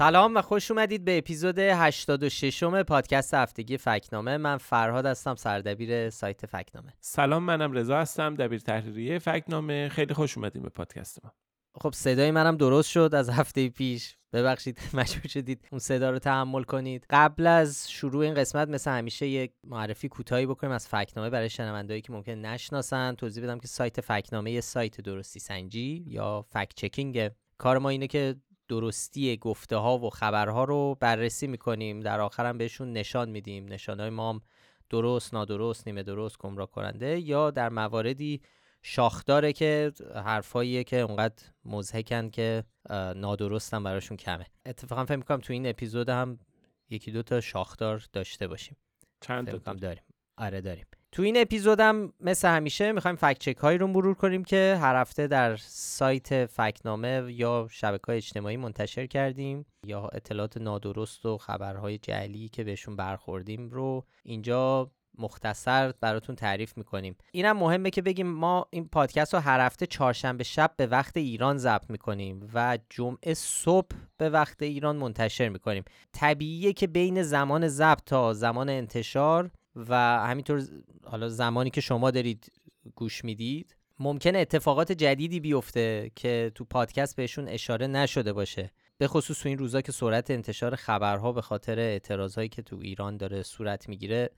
سلام و خوش اومدید به اپیزود 86 م پادکست هفتگی فکنامه. من فرهاد هستم سردبیر سایت فکنامه. سلام منم رضا هستم دبیر تحریریه فکنامه. خیلی خوش اومدید به پادکست ما. خب صدای منم درست شد از هفته پیش. ببخشید مجبور شدید اون صدا رو تحمل کنید. قبل از شروع این قسمت مثل همیشه یک معرفی کوتاهی بکنیم از فکنامه برای شنوندهایی که ممکن نشناسن. توضیح بدم که سایت فکنامه یه سایت درستی سنجی یا فکت چکینگ. کار ما اینه که درستی گفته ها و خبرها رو بررسی می‌کنیم. در آخرم بهشون نشان میدیم. نشانهای ما هم درست نادرست نیمه درست گمراه کننده یا در مواردی شاخداره که حرفاییه که اونقدر مزهکن که نادرستم براشون کمه. اتفاقا فکر می‌کنم تو این اپیزود هم یکی دو تا شاخدار داشته باشیم. چند تا داریم. آره داریم. تو این اپیزودم مثل همیشه می‌خوایم فکت چک هایی رو مرور کنیم که هر هفته در سایت فکنامه یا شبکه های اجتماعی منتشر کردیم یا اطلاعات نادرست و خبرهای جعلی که بهشون برخوردیم رو اینجا مختصر براتون تعریف می‌کنیم. اینم مهمه که بگیم ما این پادکست رو هر هفته چهارشنبه شب به وقت ایران ضبط می‌کنیم و جمعه صبح به وقت ایران منتشر می‌کنیم. طبیعیه که بین زمان ضبط تا زمان انتشار و همینطور حالا زمانی که شما دارید گوش می‌دید ممکنه اتفاقات جدیدی بیفته که تو پادکست بهشون اشاره نشده باشه. به خصوص تو این روزا که سرعت انتشار خبرها به خاطر اعتراضهایی که تو ایران داره صورت می‌گیره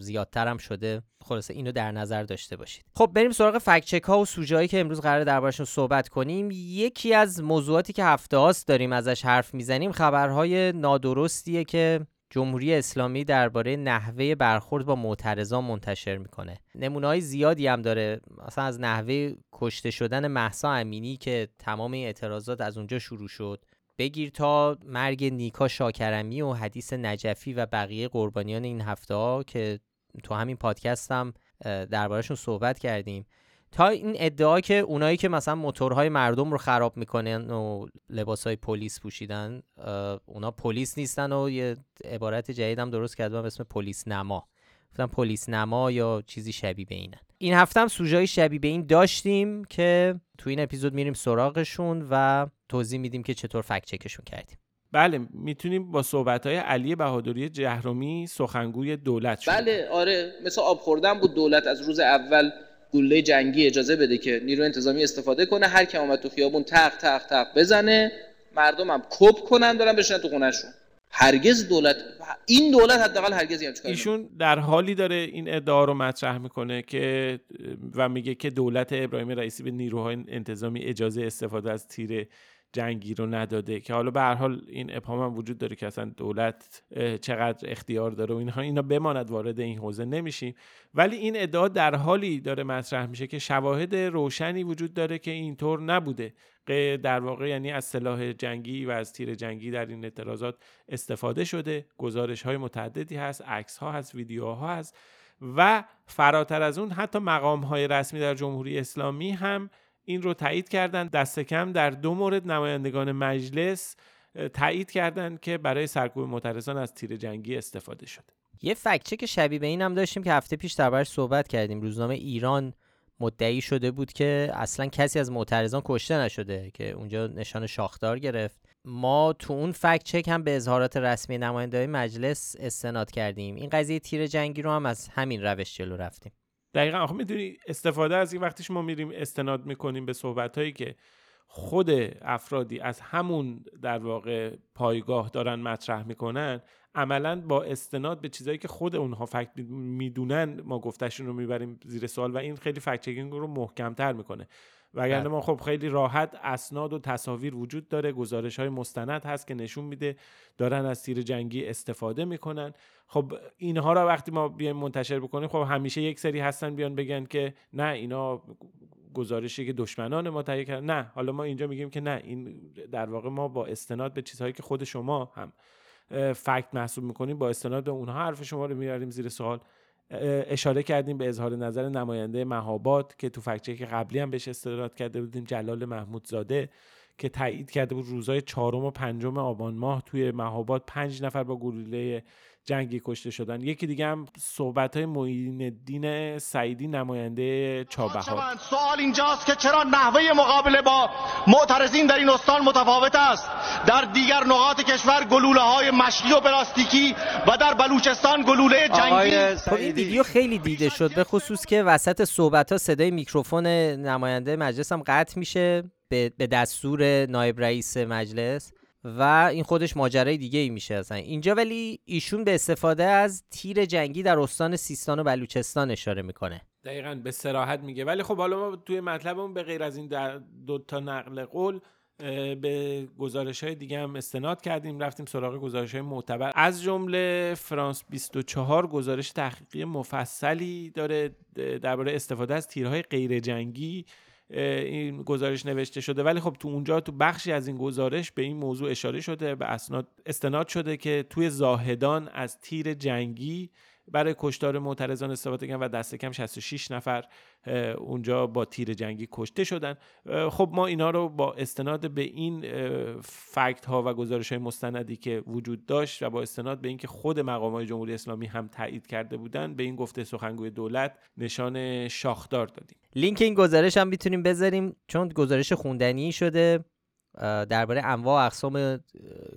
زیادتر هم شده. خلاصه اینو در نظر داشته باشید. خب بریم سراغ فکچک ها و سوژه‌ای که امروز قرار دربارشون صحبت کنیم. یکی از موضوعاتی که هفته داریم ازش حرف می‌زنیم خبرهای نادرستیه که جمهوری اسلامی درباره نحوه برخورد با معترضان منتشر می‌کنه. نمونه های زیادی هم داره. مثلا از نحوه کشته شدن محسا امینی که تمام اعتراضات از اونجا شروع شد. بگیر تا مرگ نیکا شاکرمی و حدیث نجفی و بقیه قربانیان این هفته ها که تو همین پادکست هم دربارهشون صحبت کردیم. تا این ادعا که اونایی که مثلا موتورهای مردم رو خراب می‌کنن و لباسهای پلیس پوشیدن اونا پلیس نیستن و یه عبارت جدید هم درست کردم اسم پلیس نما گفتم پلیس نما یا چیزی شبیه به اینن این هفته هم سوژه شبیه به این داشتیم که تو این اپیزود میریم سراغشون و توضیح میدیم که چطور فکت چکشون کردیم. بله می‌تونیم با صحبت های علی بهادری جهرومی سخنگوی دولت شد بله آره مثل آب خوردن بود دولت از روز اول گله جنگی اجازه بده که نیرو انتظامی استفاده کنه هر کی اومد تو خیابون تق تق تق بزنه مردم هم کپ کنن برن بشن تو خونهشون. هرگز دولت این دولت حداقل هرگز هم ایشون در حالی داره این ادعا رو مطرح می‌کنه که و میگه که دولت ابراهیم رئیسی به نیروهای انتظامی اجازه استفاده از تیر جنگی رو نداده که حالا به هر حال این ابهام هم وجود داره که اصلا دولت چقدر اختیار داره و اینها اینا بماند وارد این حوزه نمیشیم. ولی این ادعا در حالی داره مطرح میشه که شواهد روشنی وجود داره که اینطور نبوده. در واقع یعنی از سلاح جنگی و از تیر جنگی در این اعتراضات استفاده شده. گزارش های متعددی هست عکس ها هست ویدیوها هست و فراتر از اون حتی مقام های رسمی در جمهوری اسلامی هم این رو تایید کردن. دست کم در دو مورد نمایندگان مجلس تایید کردند که برای سرکوب معترضان از تیر جنگی استفاده شده یه فکچه که شبیه به این هم داشتیم که هفته پیش دربارش صحبت کردیم. روزنامه ایران مدعی شده بود که اصلا کسی از معترضان کشته نشده که اونجا نشان شاخدار گرفت. ما تو اون فکت چک هم به اظهارات رسمی نماینده مجلس استناد کردیم. این قضیه تیر جنگی رو هم از همین روش جلو رفتیم. دقیقا آخه می‌دونی استفاده از این وقتی ما میریم استناد می‌کنیم به صحبت هایی که خود افرادی از همون در واقع پایگاه دارن مطرح می‌کنن عملا با استناد به چیزهایی که خود اونها فکت می‌دونن ما گفتشون رو می‌بریم زیر سوال و این خیلی فکت رو محکمتر می‌کنه. وگرنه بله. ما خب خیلی راحت اسناد و تصاویر وجود داره. گزارش های مستند هست که نشون میده دارن از تیر جنگی استفاده می‌کنن. خب اینها را وقتی ما بیایم منتشر بکنیم خب همیشه یک سری هستن بیان بگن که نه اینا گزارشی که دشمنان ما تهیه کردن. نه حالا ما اینجا میگیم که نه این در واقع ما با استناد به چیزهایی که خود شما هم فکت محسوب می‌کنیم با استناد به اونها حرف شما رو میاریم زیر سوال. اشاره کردیم به اظهار نظر نماینده مهابات که تو فکچه که قبلی هم بهش استناد کرده بودیم جلال محمود زاده که تایید کرده بود روزهای چهارم و پنجم آبان ماه توی مهاباد پنج نفر با گلوله جنگی کشته شدن. یکی دیگه هم صحبت های معین الدین سعیدی نماینده چابهار. سوال اینجاست که چرا نحوه مقابله با معترضین در این استان متفاوت است؟ در دیگر نقاط کشور گلوله های مشکی و پلاستیکی و در بلوچستان گلوله جنگی. خب این ویدیو خیلی دیده شد به خصوص که وسط صحبت ها صدای میکروفون نماینده مجلس هم قطع میشه به دستور نایب رئیس مجلس. و این خودش ماجرای دیگه ای میشه اصلا. اینجا ولی ایشون به استفاده از تیر جنگی در استان سیستان و بلوچستان اشاره می‌کنه. دقیقا به سراحت میگه. ولی خب حالا ما توی مطلبمون به غیر از این در دو تا نقل قول به گزارش های دیگه هم استناد کردیم. رفتیم سراغ گزارش های معتبر. از جمله فرانس 24 گزارش تحقیقی مفصلی داره درباره استفاده از تیرهای غیر جنگی این گزارش نوشته شده. ولی خب تو اونجا تو بخشی از این گزارش به این موضوع اشاره شده به اسناد استناد شده که توی زاهدان از تیر جنگی برای کشتار معترضان استفاده کردن و دست کم 66 نفر اونجا با تیر جنگی کشته شدن. خب ما اینا رو با استناد به این فکت ها و گزارش های مستندی که وجود داشت و با استناد به اینکه خود مقام های جمهوری اسلامی هم تایید کرده بودن به این گفته سخنگوی دولت نشان شاخدار دادیم. لینک این گزارش هم می‌تونیم بذاریم چون گزارش خوندنی شده درباره انواع اقسام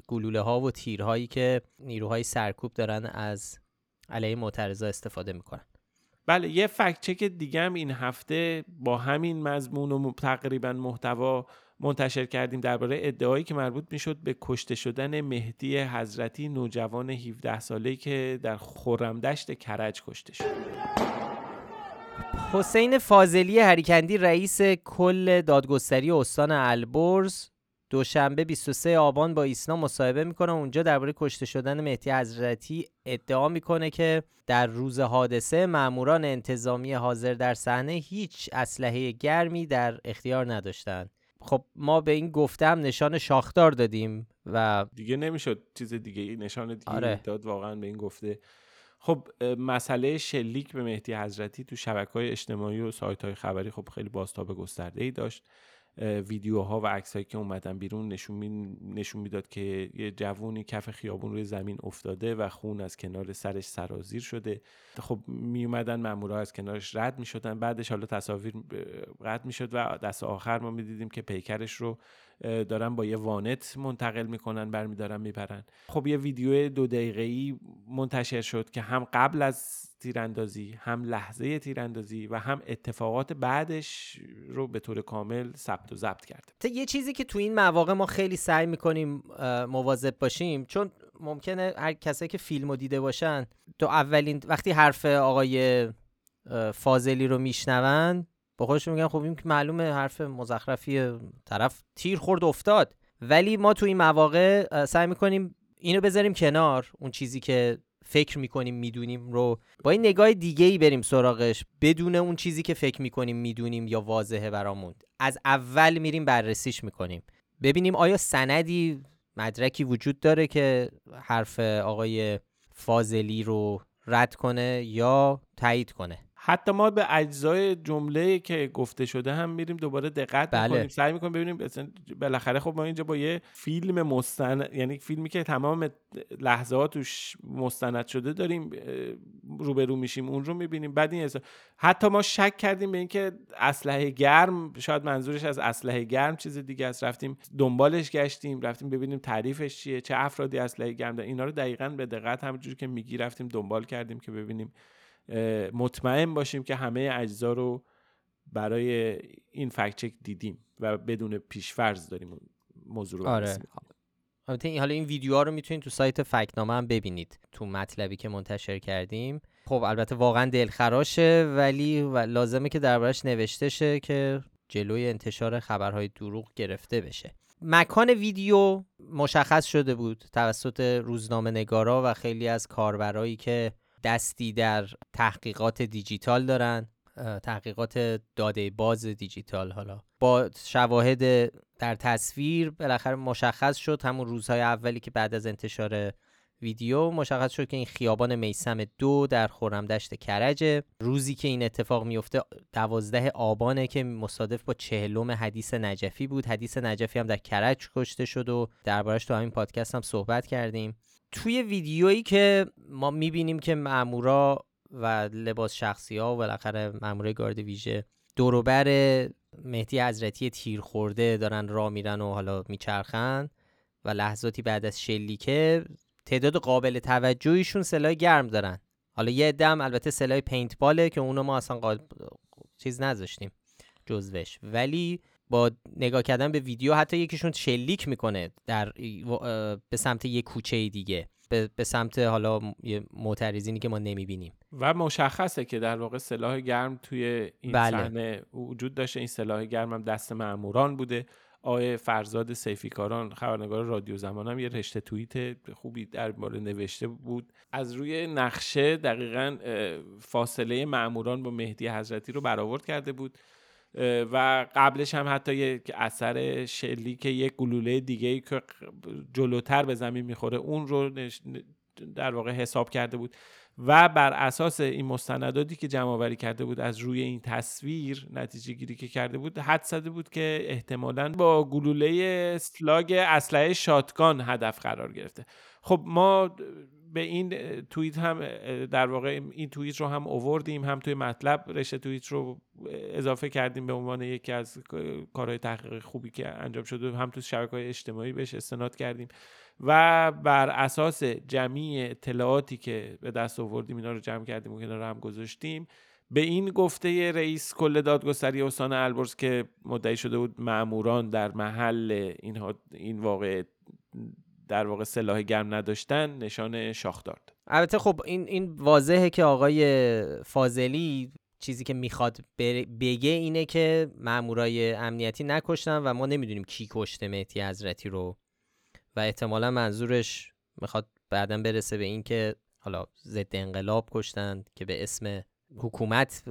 گلوله ها و تیرهایی که نیروهای سرکوب دارن از علیه معترضا استفاده می‌کنن. بله یه فکت چک دیگه هم این هفته با همین مضمون و تقریبا محتوا منتشر کردیم درباره ادعایی که مربوط می‌شد به کشته شدن مهدی حضرتی نوجوان 17 ساله که در خرمدشت کرج کشته شد. حسین فاضلی هریکندی رئیس کل دادگستری استان البرز دوشنبه 23 آبان با ایسنا مصاحبه می‌کنه. اونجا درباره کشته شدن مهدی حضرتی ادعا می‌کنه که در روز حادثه ماموران انتظامی حاضر در صحنه هیچ اسلحه گرمی در اختیار نداشتند خب ما به این گفتم نشان شاخدار دادیم و دیگه نمی‌شد چیز دیگه نشان دیگه آره. داد واقعا به این گفته. خب مسئله شلیک به مهدی حضرتی تو شبکه های اجتماعی و سایت های خبری خب خیلی بازتاب گسترده ای داشت. ویدیوها و عکسایی که اومدن بیرون نشون می نشون می‌داد که یه جوونی کف خیابون روی زمین افتاده و خون از کنار سرش سرازیر شده. خب می اومدن مامورا از کنارش رد می شدن بعدش حالا تصاویر رد می شد و دست آخر ما می دیدیم که پیکرش رو دارن با یه وانت منتقل می‌کنن برمیدارن می‌برن خب یه ویدیو دو ای منتشر شد که هم قبل از تیراندازی هم لحظه تیراندازی و هم اتفاقات بعدش رو به طور کامل ثبت و ضبط کرده. یه چیزی که تو این مواقع ما خیلی سعی می‌کنیم مواظب باشیم چون ممکنه هر کسایی که فیلمو دیده باشن تو اولین وقتی حرف آقای فاضلی رو میشنون با خودشون میگن خب این که معلومه حرف مزخرفی طرف تیر خورد افتاد. ولی ما تو این مواقع سعی می‌کنیم اینو بذاریم کنار اون چیزی که فکر می‌کنیم می‌دونیم رو با این نگاه دیگه ای بریم سراغش. بدون اون چیزی که فکر می‌کنیم می‌دونیم یا واضحه برامون. از اول میریم بررسیش می‌کنیم. ببینیم آیا سندی مدرکی وجود داره که حرف آقای فاضلی رو رد کنه یا تایید کنه. حتی ما به اجزای جمله که گفته شده هم میریم دوباره دقت بله. می‌کنیم سعی می‌کنیم ببینیم بالاخره خب ما اینجا با یه فیلم مستند یعنی فیلمی که تمام لحظه توش مستند شده داریم روبرو میشیم اون رو می‌بینیم. بعد این حتی ما شک کردیم به اینکه اسلحه گرم شاید منظورش از اسلحه گرم چیز دیگه است. رفتیم دنبالش گشتیم رفتیم ببینیم تعریفش چیه چه افرادی اسلحه گرم دارن. اینا رو دقیقا به دقت همونجوری که میگی رفتیم دنبال کردیم که ببینیم مطمئن باشیم که همه اجزا رو برای این فکچک دیدیم و بدون پیشفرض داریم موضوع رو آره. البته حالا این ویدیوها رو می‌تونید تو سایت فکنامه هم ببینید تو مطلبی که منتشر کردیم. خب البته واقعا دلخراشه ولی لازمه که دربارش نوشته شه که جلوی انتشار خبرهای دروغ گرفته بشه. مکان ویدیو مشخص شده بود توسط روزنامه نگارا و خیلی از کاربرایی که دستی در تحقیقات دیجیتال دارن تحقیقات داده باز دیجیتال حالا. با شواهد در تصویر بالاخره مشخص شد همون روزهای اولی که بعد از انتشار ویدیو مشخص شد که این خیابان میسم دو در خورمدشت کرجه روزی که این اتفاق میفته دوازده آبانه که مصادف با چهلم حدیث نجفی بود. حدیث نجفی هم در کرج کشته شد و دربارش تو همین پادکست هم صحبت کردیم. توی ویدیویی که ما می‌بینیم که مامورا و لباس شخصی ها و بالاخره مامورای گارد ویژه دوروبر مهدی حضرتی تیر خورده دارن راه میرن و حالا میچرخن و لحظاتی بعد از شلیکه تعداد قابل توجهیشون سلاح گرم دارن. حالا یه دم البته سلاح پینت باله که اونو ما اصلا قا... چیز نذاشتیم جزوش ولی با نگاه کردن به ویدیو حتی یکیشون شلیک می‌کنه در به سمت یه کوچه دیگه به, سمت حالا معترضینی که ما نمی‌بینیم. و مشخصه که در واقع سلاح گرم توی این بله. صحنه وجود داشته. این سلاح گرم هم دست معموران بوده. آقای فرزاد سیفیکاران خبرنگار رادیو زمان هم یه رشته توییت خوبی در باره نوشته بود. از روی نقشه دقیقا فاصله معموران با مهدی حضرتی رو برآورد کرده بود. و قبلش هم حتی یک اثر شلیک یک گلوله دیگه ای که جلوتر به زمین می‌خوره اون رو در واقع حساب کرده بود. و بر اساس این مستنداتی که جمع آوری کرده بود از روی این تصویر نتیجه گیری که کرده بود حد زده بود که احتمالا با گلوله سلاگ اسلحه شاتگان هدف قرار گرفته. خب ما به این توییت هم در واقع این توییت رو هم اووردیم هم توی مطلب رشته توییت رو اضافه کردیم به عنوان یکی از کارهای تحقیق خوبی که انجام شده هم تو شبکه های اجتماعی بهش استناد کردیم و بر اساس جمعی اطلاعاتی که به دست آوردیم اینا رو جمع کردیم و کنار هم گذاشتیم. به این گفته رئیس کل دادگستری استان البرز که مدعی شده بود معموران در محل این, این واقع در واقع سلاح گرم نداشتن نشان شاخ داد. البته خب این این واضحه که آقای فاضلی چیزی که می‌خواد بگه اینه که مامورای امنیتی نکشتن و ما نمی‌دونیم کی کشته مهدی حضرتی رو و احتمالا منظورش می‌خواد بعدا برسه به این که حالا ضد انقلاب کشتن که به اسم حکومت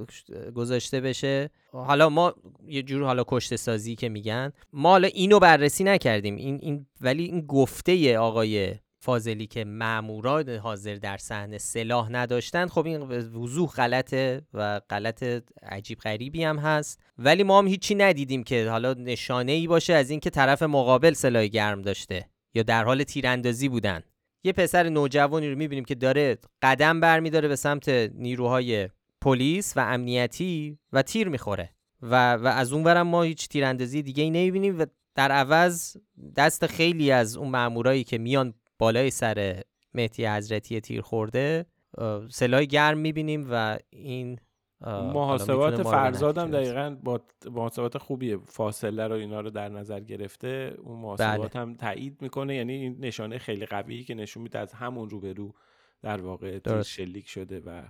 گذاشته بشه. حالا ما یه جور حالا کشته سازی که میگن. ما حالا اینو بررسی نکردیم. این, این ولی این گفته آقای فاضلی که ماموران حاضر در صحنه سلاح نداشتن خب این وضوح غلطه و غلط عجیب غریبی هم هست. ولی ما هم هیچی ندیدیم که حالا نشانه ای باشه از اینکه طرف مقابل سلاح گرم داشته یا در حال تیراندازی بودن. یه پسر نوجوانی رو می‌بینیم که داره قدم برمیداره به سمت نیروهای پلیس و امنیتی و تیر می‌خوره. و, و از اون برم ما هیچ تیراندازی دیگه ای نمی‌بینیم و در عوض دست خیلی از اون مامورایی که میان بالای سر مهدی حضرتی تیر خورده سلاح گرم می‌بینیم و این محاسبات فرزادم دقیقا با محاسبات خوبیه. فاصله رو اینا رو در نظر گرفته. اون محاسبات بله. هم تایید می‌کنه. یعنی این نشانه خیلی قویی که نشون میده از همون روبرو در واقع شلیک شده و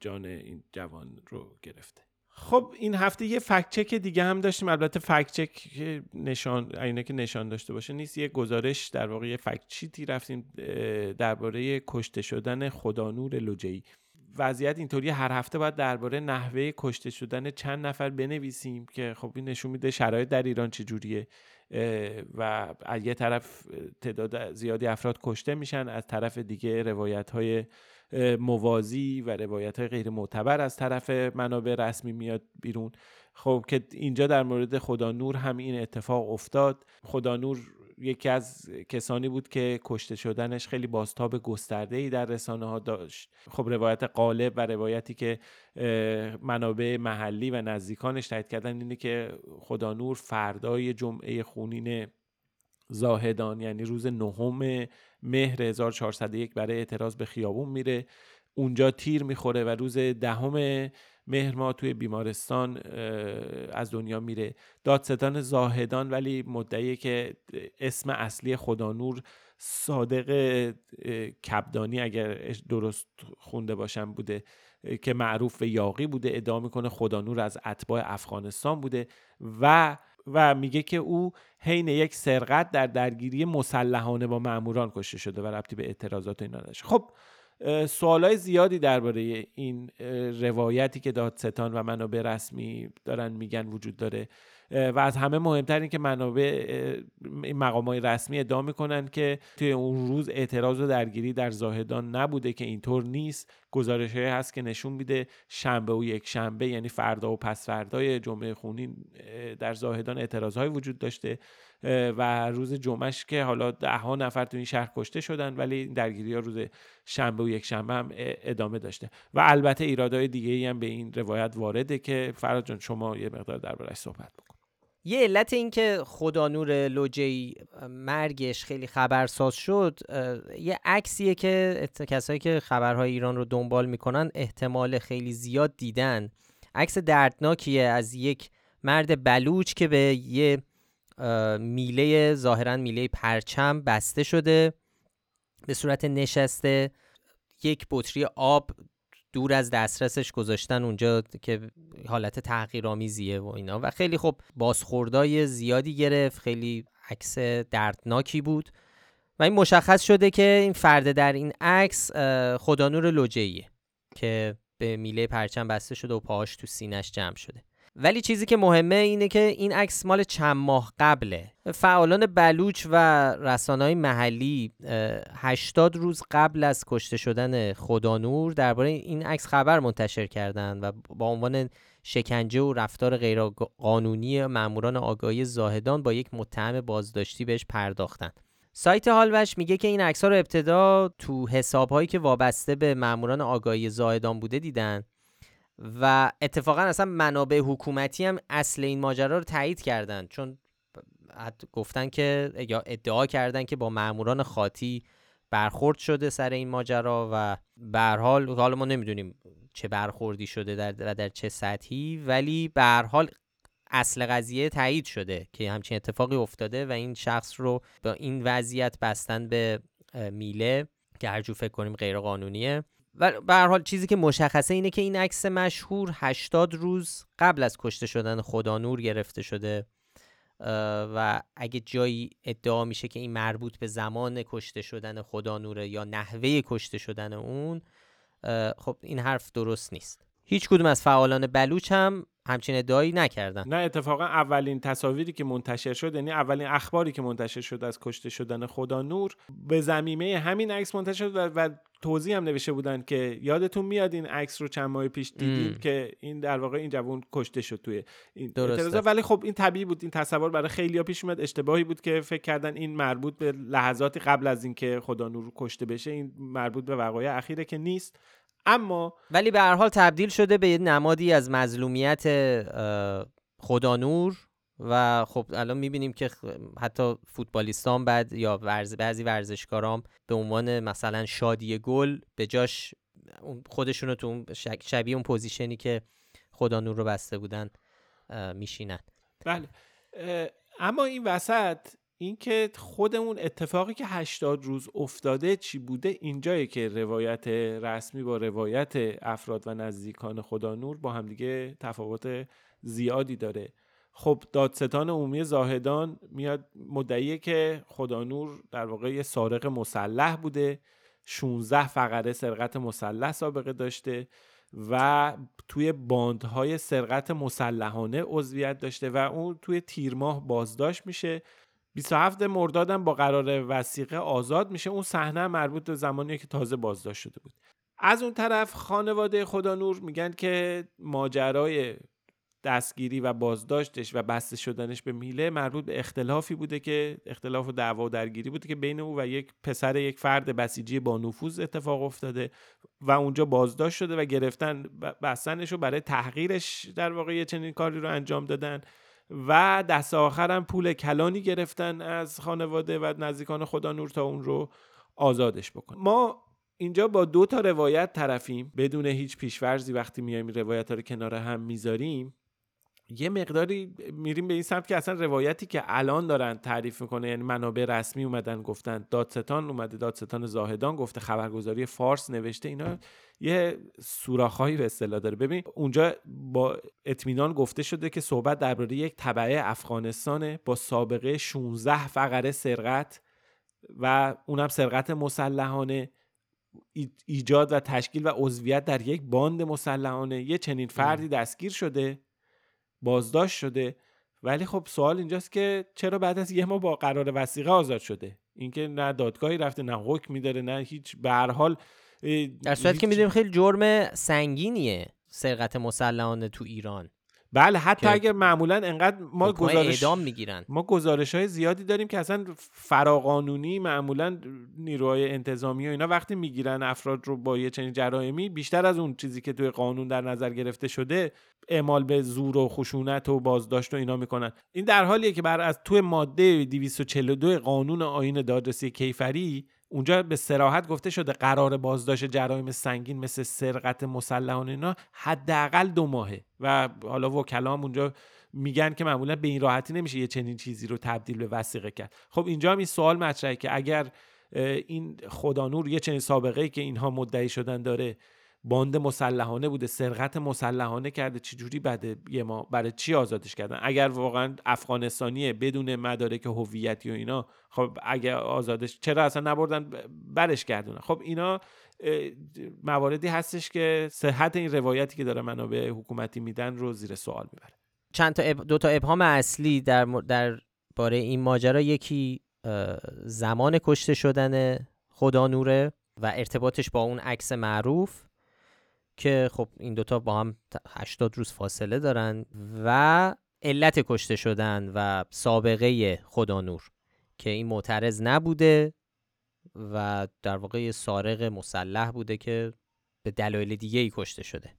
جان این جوان رو گرفته. خب این هفته یه فکت چک دیگه هم داشتیم. البته فکت چک نشان اینه که نشان داشته باشه نیست. یه گزارش در واقع یه فکت چیتی رفتیم درباره کشته شدن خدانور لوجی وضعیت اینطوری هر هفته باید درباره نحوه کشته شدن چند نفر بنویسیم که خب این نشون میده شرایط در ایران چجوریه و از یه طرف تعداد زیادی افراد کشته میشن از طرف دیگه روایت های موازی و روایت های غیر معتبر از طرف منابع رسمی میاد بیرون. خب که اینجا در مورد خدا نور هم این اتفاق افتاد. خدا نور یکی از کسانی بود که کشته شدنش خیلی بازتاب گسترده ای در رسانه ها داشت. خب روایت قالب و روایتی که منابع محلی و نزدیکانش تایید کردن اینه که خدا نور فردای جمعه خونین زاهدان یعنی روز نهم مهر 1401 برای اعتراض به خیابون میره. اونجا تیر می‌خوره و روز دهم مهر ما توی بیمارستان از دنیا میره. دادستان زاهدان ولی مدعیه که اسم اصلی خدانور صادق کبدانی اگر درست خونده باشم بوده که معروف به یاقی بوده. ادعا می‌کنه خدانور از اتباع افغانستان بوده و و میگه که او حین یک سرقت در درگیری مسلحانه با ماموران کشته شده و ربطی به اعتراضات اینا داشت خب سوالای زیادی درباره این روایتی که دادستان و منابع رسمی دارن میگن وجود داره. و از همه مهمتر این که منابع مقام های رسمی ادعا می‌کنن که توی اون روز اعتراض و درگیری در زاهدان نبوده که اینطور نیست. گزارش هست که نشون میده شنبه و یک شنبه یعنی فردا و پس فردای جمعه خونین در زاهدان اعتراض های وجود داشته و روز جمعش که حالا ده ها نفر تو این شهر کشته شدن ولی درگیری ها روز شنبه و یک شنبه هم ادامه داشته. و البته ایرادهای دیگه هم به این روایت وارده که فراد جان شما یه مقدار دربارش صحبت بکن. یه علت این که خدا نور لوجی مرگش خیلی خبرساز شد یه عکسیه که کسایی که خبرهای ایران رو دنبال می‌کنن احتمال خیلی زیاد دیدن. عکس دردناکیه از یک مرد بلوچ که به یه میله ظاهرا میله پرچم بسته شده به صورت نشسته یک بطری آب دور از دسترسش گذاشتن اونجا که حالت تحقیرآمیزیه و اینا. و خیلی خب بازخوردای زیادی گرفت خیلی عکس دردناکی بود. و این مشخص شده که این فرد در این عکس خدانور لوجهیه که به میله پرچم بسته شده و پاهاش تو سینش جمع شده. ولی چیزی که مهمه اینه که این عکس مال چند ماه قبله فعالان بلوچ و رسانه‌های محلی 80 روز قبل از کشته شدن خدانور درباره این عکس خبر منتشر کردند و با عنوان شکنجه و رفتار غیرقانونی ماموران آگاهی زاهدان با یک متهم بازداشتی بهش پرداختند. سایت هالوش میگه که این عکس رو ابتدا تو حسابهایی که وابسته به ماموران آگاهی زاهدان بوده دیدن و اتفاقا اصلا منابع حکومتی هم اصل این ماجرا رو تایید کردن. چون گفتن که یا ادعا کردن که با ماموران خاطی برخورد شده سر این ماجرا و به حال حالا ما نمی‌دونیم چه برخوردی شده در و در چه سطحی ولی به حال اصل قضیه تایید شده که همچین اتفاقی افتاده و این شخص رو با این وضعیت بستن به میله که هرجور فکر کنیم غیر قانونیه و به هر حال چیزی که مشخصه اینه که این عکس مشهور 80 روز قبل از کشته شدن خدا نور گرفته شده و اگه جایی ادعا میشه که این مربوط به زمان کشته شدن خدا نوره یا نحوه کشته شدن اون خب این حرف درست نیست. هیچ کدوم از فعالان بلوچ هم همچین ادعایی نکردن. نه اتفاقا اولین تصاویری که منتشر شد یعنی اولین اخباری که منتشر شد از کشته شدن خدا نور به زمینه همین عکس منتشر شد و, توضیح هم نوشته بودن که یادتون میاد این عکس رو چند ماه پیش دیدیم که این در واقع این جوان کشته شد توی این درسته. ولی خب این طبیعی بود این تصور برای خیلی پیش اومد اشتباهی بود که فکر کردن این مربوط به لحظاتی قبل از اینکه خدا نور کشته بشه این مربوط به وقایع اخیره که نیست. اما ولی به هر حال تبدیل شده به نمادی از مظلومیت خدا نور و خب الان می‌بینیم که حتی فوتبالیستان بعد یا ورز بعضی ورزشکارام به عنوان مثلا شادی گل به جاش خودشون رو تو اون شبیه اون position ی که خدا نور رو بسته بودن میشینن. بله. اما این وسط اینکه خودمون اتفاقی که 80 روز افتاده چی بوده؟ اینجایی که روایت رسمی با روایت افراد و نزدیکان خدا نور با همدیگه تفاوت زیادی داره. خب دادستان عمومی زاهدان میاد مدعیه که خدا نور در واقع یه سارق مسلح بوده. 16 فقره سرقت مسلح سابقه داشته و توی باندهای سرقت مسلحانه عضویت داشته و اون توی تیر ماه بازداشت میشه. 27 مردادم با قرار وسیقه آزاد میشه. اون صحنه مربوط به زمانی که تازه بازداشت شده بود. از اون طرف خانواده خدا نور میگن که ماجرای دستگیری و بازداشتش و بسته شدنش به میله مربوط به اختلافی بوده که اختلاف و دعوا درگیری بوده که بین او و یک پسر یک فرد بسیجی با نفوذ اتفاق افتاده و اونجا بازداشت شده و گرفتن بستنش رو برای تحقیرش در واقع چنین کاری رو انجام دادن. و دست آخرم پول کلانی گرفتن از خانواده و نزدیکان خدا نور تا اون رو آزادش بکن ما اینجا با دو تا روایت طرفیم. بدون هیچ پیشورزی وقتی میایم روایت ها رو کنار هم می‌ذاریم یه مقداری میریم به این سمت که اصلا روایتی که الان دارن تعریف می‌کنه یعنی منابع رسمی اومدن گفتن دادستان اومده دادستان زاهدان گفته خبرگزاری فارس نوشته اینا یه سوراخهایی به اصطلاح داره. ببین اونجا با اطمینان گفته شده که صحبت درباره یک طبعه افغانستانه با سابقه 16 فقره سرقت و اونم سرقت مسلحانه ایجاد و تشکیل و عضویت در یک باند مسلحانه. یه چنین فردی دستگیر شده. بازداشت شده. ولی خب سوال اینجاست که چرا بعد از یه ماه با قرار وسیقه آزاد شده؟ اینکه نه دادگاهی رفته نه حکم میداره نه هیچ به هر حال در صورتی که می‌دونیم خیلی جرم سنگینیه سرقت مسلحانه تو ایران. بله حتی اگر معمولا انقدر ما گزارش اعدام می‌گیرن. ما گزارش های زیادی داریم که اصلا فراقانونی معمولا نیروهای انتظامی و اینا وقتی می‌گیرن افراد رو با یه چنین جرائمی بیشتر از اون چیزی که توی قانون در نظر گرفته شده اعمال به زور و خشونت و بازداشت و اینا می‌کنن. این در حالیه که بر از توی ماده 242 قانون آین دادرسی کیفری اونجا به سراحت گفته شده قرار بازداشت جرایم سنگین مثل سرقت مسلحان اینا حداقل دو ماهه. و حالا وکلام اونجا میگن که معمولا به این راحتی نمیشه یه چنین چیزی رو تبدیل به وسیقه کرد. خب اینجا هم این سوال مطرحه که اگر این خدانور یه چنین سابقه ای که اینها مدعی شدن داره باند مسلحانه بوده سرقت مسلحانه کرده. چجوری بعد یه ما برای چی آزادش کردن؟ اگر واقعا افغانستانیه بدون مدارک هویتی و اینا خب اگر آزادش چرا اصلا نبردن؟ برش گردونن. خب اینا مواردی هستش که صحت این روایتی که داره منابع حکومتی میدن رو زیر سوال می‌بره. چند تا اب... دو تا ابهام اصلی در در باره این ماجرا. یکی زمان کشته شدن خدا نوره و ارتباطش با اون عکس معروف. که خب این دوتا با هم 80 روز فاصله دارن و علت کشته شدن و سابقه خدا نور که این معترض نبوده و در واقع سارق مسلح بوده که به دلایل دیگه ای کشته شده.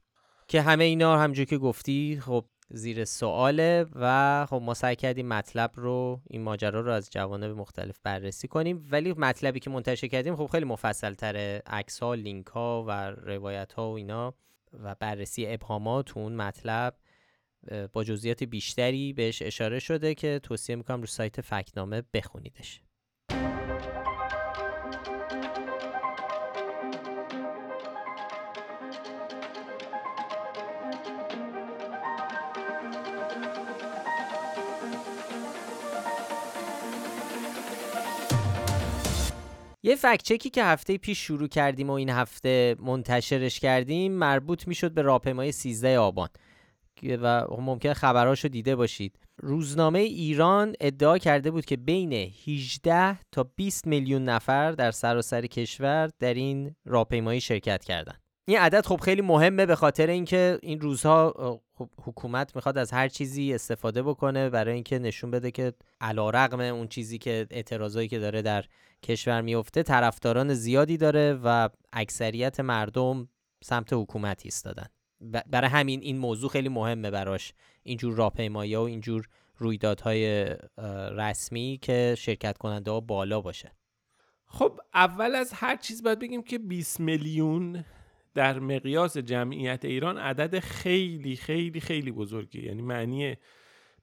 که همه اینا همجور که گفتی خب زیر سواله و خب ما سعی کردیم مطلب رو این ماجرا رو از جوانب مختلف بررسی کنیم. ولی مطلبی که منتشر کردیم خب خیلی مفصل تره عکس ها لینک ها و روایت ها و اینا و بررسی ابهامات اون مطلب با جزئیات بیشتری بهش اشاره شده که توصیه می‌کنم رو سایت فکنامه بخونیدش. یه فکچکی که هفته پیش شروع کردیم و این هفته منتشرش کردیم مربوط می‌شد به راهپیمایی 13 آبان. و ممکن خبراشو دیده باشید. روزنامه ایران ادعا کرده بود که بین 18 تا 20 میلیون نفر در سراسر کشور در این راهپیمایی شرکت کردن. این عدد خب خیلی مهمه به خاطر اینکه این روزها حکومت می‌خواد از هر چیزی استفاده بکنه برای اینکه نشون بده که علیرغم اون چیزی که اعتراضایی که داره در کشور میفته طرفداران زیادی داره و اکثریت مردم سمت حکومت ایستادن. برای همین این موضوع خیلی مهمه براش. اینجور راهپیمایی و اینجور رویدادهای رسمی که شرکت کننده ها بالا باشه. خب اول از هر چیز باید بگیم که 20 میلیون در مقیاس جمعیت ایران عدد خیلی خیلی خیلی بزرگی یعنی معنی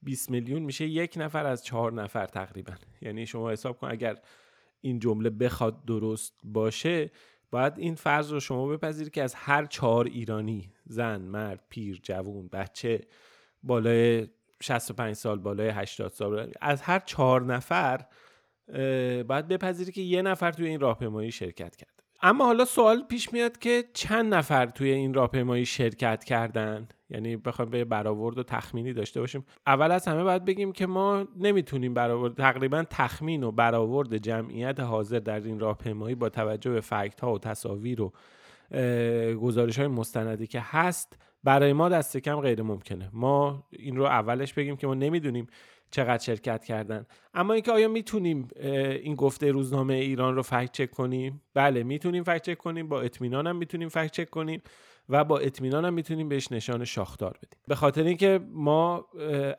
20 میلیون میشه یک نفر از چهار نفر تقریبا. یعنی شما حساب کن اگر این جمله بخواد درست باشه باید این فرض رو شما بپذیرید که از هر چهار ایرانی زن، مرد، پیر، جوون، بچه بالای 65 سال بالای 80 سال از هر چهار نفر باید بپذیرید که یه نفر توی این راهپیمایی شرکت کرد. اما حالا سوال پیش میاد که چند نفر توی این راهپیمایی شرکت کردن؟ یعنی بخوایم به برآورد و تخمینی داشته باشیم. اول از همه باید بگیم که ما نمی‌تونیم برآورد تقریبا تخمین و برآورد جمعیت حاضر در این راهپیمایی با توجه به فکت ها و تصاویر و گزارش های مستندی که هست برای ما دست کم غیر ممکنه ما این رو اولش بگیم که ما نمی‌دونیم چقدر شرکت کردن. اما اینکه آیا می‌تونیم این گفته روزنامه ایران رو فکت چک کنیم؟ بله می‌تونیم فکت چک کنیم. با اطمینان هم می‌تونیم فکت چک کنیم و با اطمینان هم می‌تونیم بهش نشان شاخدار بدیم. به خاطر اینکه ما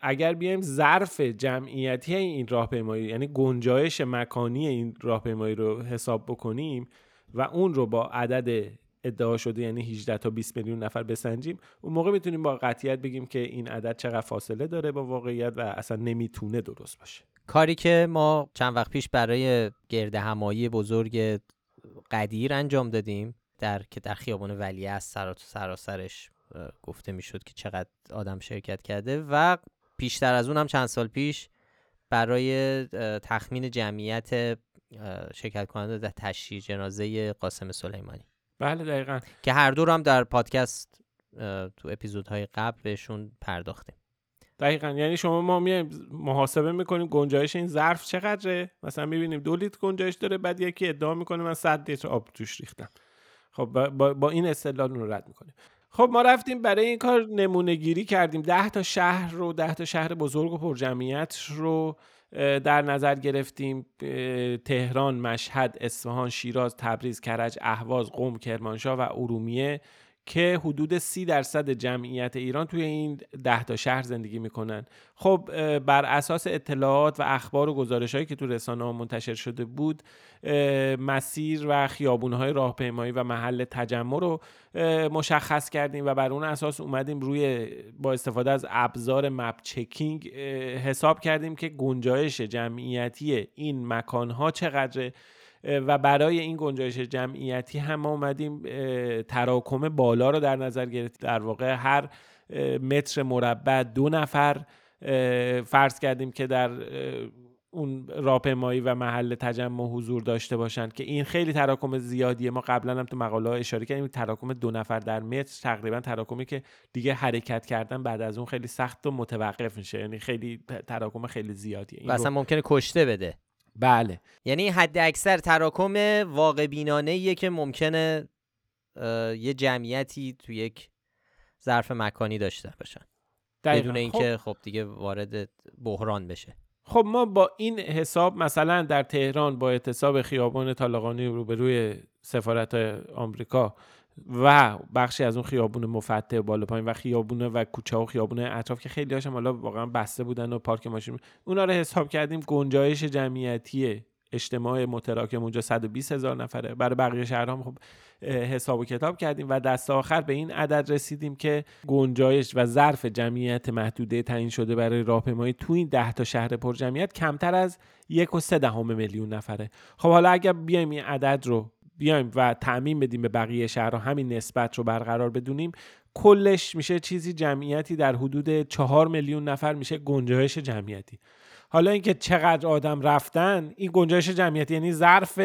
اگر بیایم ظرف جمعیتی این راهپیمایی یعنی گنجایش مکانی این راهپیمایی رو حساب بکنیم و اون رو با عدد ادعا شده یعنی 18 تا 20 میلیون نفر بسنجیم. اون موقع می‌تونیم با قطعیت بگیم که این عدد چقدر فاصله داره با واقعیت و اصلا نمی‌تونه درست باشه. کاری که ما چند وقت پیش برای گرد همایی بزرگ قدیر انجام دادیم در که در خیابان ولی از سراسرش گفته می‌شد که چقدر آدم شرکت کرده و پیشتر از اون هم چند سال پیش برای تخمین جمعیت شرکت کننده در تشییع جنازه قاسم سلیمانی. بله دقیقا. که هر دو هم در پادکست تو اپیزودهای قبل بهشون پرداختیم. دقیقا. یعنی شما ما میایم محاسبه می‌کنیم گنجایش این ظرف چقدره؟ مثلا می‌بینیم دو لیتر گنجایش داره بعد یکی ادعا می‌کنه من 100 لیتر آب توش ریختم. خب با, با این استدلال رو رد می‌کنیم. خب ما رفتیم برای این کار نمونه گیری کردیم. ده تا شهر رو ده تا شهر بزرگ و پرجمعیت رو در نظر گرفتیم. تهران، مشهد، اصفهان، شیراز، تبریز، کرج، اهواز، قم، کرمانشاه و ارومیه. که حدود سی درصد جمعیت ایران توی این ده تا شهر زندگی می‌کنن. خب بر اساس اطلاعات و اخبار و گزارش هایی که تو رسانه ها منتشر شده بود مسیر و خیابون های راهپیمایی و محل تجمع رو مشخص کردیم و بر اون اساس اومدیم روی با استفاده از ابزار مپ چکینگ حساب کردیم که گنجایش جمعیتی این مکان ها چقدره. و برای این گنجایش جمعیتی هم ما اومدیم تراکم بالا رو در نظر گرفتیم. در واقع هر متر مربع دو نفر فرض کردیم که در اون راهپیمایی و محل تجمع حضور داشته باشند که این خیلی تراکم زیادیه. ما قبلا هم تو مقاله ها اشاره کردیم تراکم دو نفر در متر تقریبا تراکمی که دیگه حرکت کردن بعد از اون خیلی سخت و متوقف میشه. یعنی خیلی تراکم خیلی زیادیه. و اصلا ممکنه کشته بده. بله. یعنی حد اکثر تراکم واقع بینانه که ممکنه یه جمعیتی تو یک ظرف مکانی داشته باشن. بدون اینکه خب. خب دیگه وارد بحران بشه. خب ما با این حساب مثلا در تهران با اعتصاب خیابان طالقانی روبروی سفارت آمریکا و بخشی از اون خیابون مفتح بالا پایین و خیابونه و کوچه و خیابون اطراف که خیلی هاشم حالا واقعا بسته بودن و پارک ماشین اونا رو حساب کردیم گنجایش جمعیتی اجتماع متراکم اونجا 120 هزار نفره. برای بقیه شهرها خب حساب و کتاب کردیم و دست آخر به این عدد رسیدیم که گنجایش و ظرف جمعیت محدوده تعیین شده برای راهپیمایی تو این ده تا شهر پر جمعیت کمتر از یک و سه دهم میلیون نفره. خب حالا اگر بیایم این عدد رو بیایم و تعمین بدیم به بقیه شهرها همین نسبت رو برقرار بدونیم. کلش میشه چیزی جمعیتی در حدود چهار میلیون نفر میشه گنجایش جمعیتی. حالا اینکه چقدر آدم رفتن این گنجایش جمعیتی یعنی ظرف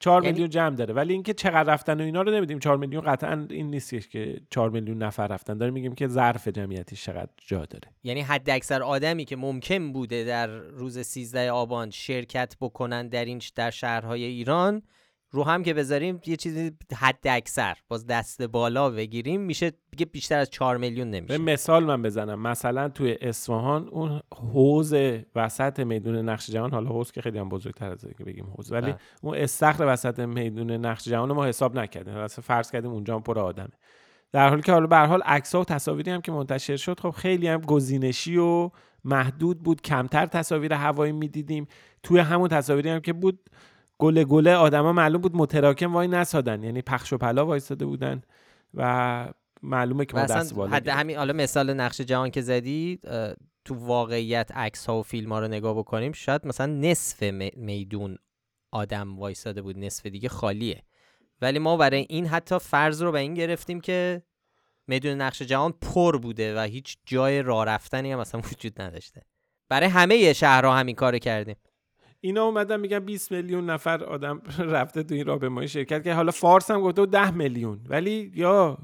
4 یعنی... میلیون جمع داره. ولی اینکه چقدر رفتن و اینا رو نمیدیم 4 میلیون قطعا این نیستش که 4 میلیون نفر رفتن. داریم میگیم که ظرف جمعیتی چقدر جا داره. یعنی حد اکثر آدمی که ممکن بوده در روز 13 آبان شرکت بکنن در این در شهرهای ایران رو هم که بذاریم یه چیزی حد اکثر. باز دست بالا بگیریم میشه دیگه بیشتر از 4 میلیون نمیشه. به مثال من بزنم. مثلا توی اصفهان اون حوز وسط میدون نقش جهان حالا حوز که خیلی هم بزرگتر از که بگیم حوز ولی بله. اون استخر وسط میدون نقش جهان ما حساب نکردیم. اصلا فرض کردیم اونجا هم پر آدمه. در حالی که حالا به حال عکس و تصاویری هم که منتشر شد خب خیلی هم گزینشی و محدود بود. کمتر تصاویر هوایی می‌دیدیم. توی همون تصاویری هم که بود گله گله آدما معلوم بود متراکم وای نسادن. یعنی پخش و پلا وایساده بودن و معلومه که ما دست بالا حد همین حالا مثال نقش جهان که زدی تو واقعیت عکس ها و فیلم ها رو نگاه بکنیم شاید مثلا نصف میدون آدم وایساده بود نصف دیگه خالیه. ولی ما برای این حتی فرض رو به این گرفتیم که میدون نقش جهان پر بوده و هیچ جای راه رفتنی هم مثلا وجود نداشته. برای همه شهرها همین کار کردیم. اینا اومدن میگن 20 میلیون نفر آدم رفته تو این راهپیمایی شرکت که حالا فارس هم گفته 10 میلیون. ولی یا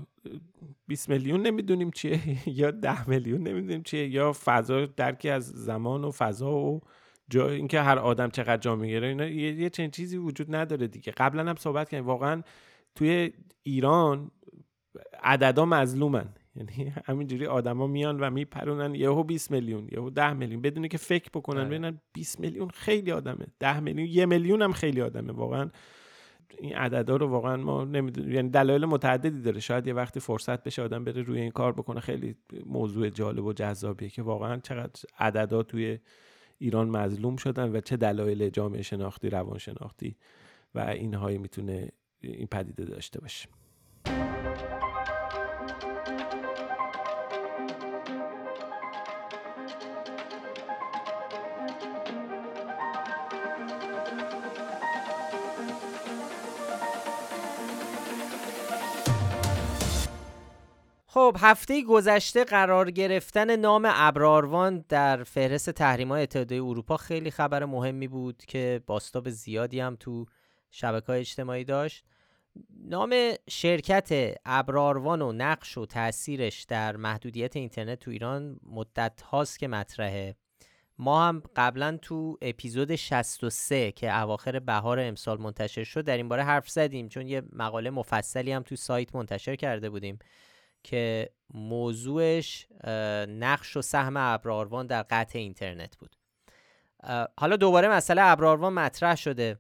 20 میلیون نمی‌دونیم چیه یا 10 میلیون نمی‌دونیم چیه یا فضا درکی از زمان و فضا و جا اینکه هر آدم چقدر جا می‌گیره اینا یه, چنین چیزی وجود نداره دیگه. قبلا هم صحبت کردیم. واقعا توی ایران عددا مظلومن. یعنی همینجوری آدما میان و میپرونن. یهو 20 میلیون یهو 10 میلیون. بدون که فکر بکنن. آره. ببینن 20 میلیون خیلی آدمه. 10 میلیون یه میلیون هم خیلی آدمه. واقعا این عددا رو واقعا ما نمی‌دونیم یعنی دلایل متعددی داره. شاید یه وقتی فرصت بشه آدم بره روی این کار بکنه. خیلی موضوع جالب و جذابیه که واقعا چقدر عددا توی ایران مظلوم شدن و چه دلایل جامعه شناختی روان شناختی و اینهایی می‌تونه این پدیده داشته باشه. خب هفته گذشته قرار گرفتن نام ابراروان در فهرست تحریم های اتحادیه اروپا خیلی خبر مهمی بود که باستاب زیادی هم تو شبکه اجتماعی داشت. نام شرکت ابراروان و نقش و تاثیرش در محدودیت اینترنت تو ایران مدت هاست که مطرحه. ما هم قبلا تو اپیزود 63 که اواخر بهار امسال منتشر شد در این باره حرف زدیم چون یه مقاله مفصلی هم تو سایت منتشر کرده بودیم. که موضوعش نقش و سهم ابراروان در قطع اینترنت بود. حالا دوباره مسئله ابراروان مطرح شده.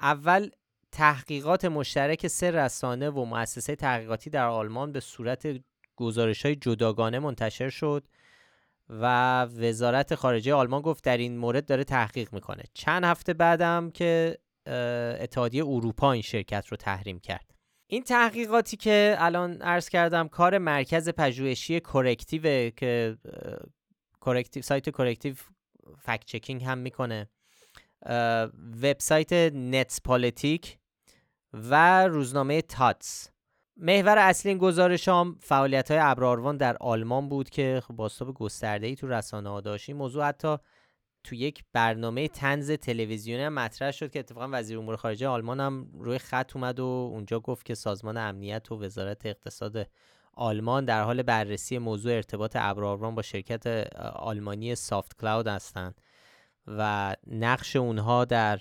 اول تحقیقات مشترک سه رسانه و مؤسسه تحقیقاتی در آلمان به صورت گزارش های جداگانه منتشر شد و وزارت خارجه آلمان گفت در این مورد داره تحقیق می‌کنه. چند هفته بعدم که اتحادیه اروپا این شرکت رو تحریم کرد. این تحقیقاتی که الان عرض کردم کار مرکز پژوهشی Correctiv که Correctiv سایت Correctiv fact checking هم می‌کنه وبسایت Netzpolitik و روزنامه taz. محور اصلی این گزارش هم فعالیت های ابراروان در آلمان بود که خب بازتاب گسترده ای تو رسانه ها داشت. این موضوع حتی تو یک برنامه تنز تلویزیونی هم مطرح شد که اتفاقا وزیر امور خارجه آلمان هم روی خط اومد و اونجا گفت که سازمان امنیت و وزارت اقتصاد آلمان در حال بررسی موضوع ارتباط ابراروان با شرکت آلمانی سافت کلاود هستند و نقش اونها در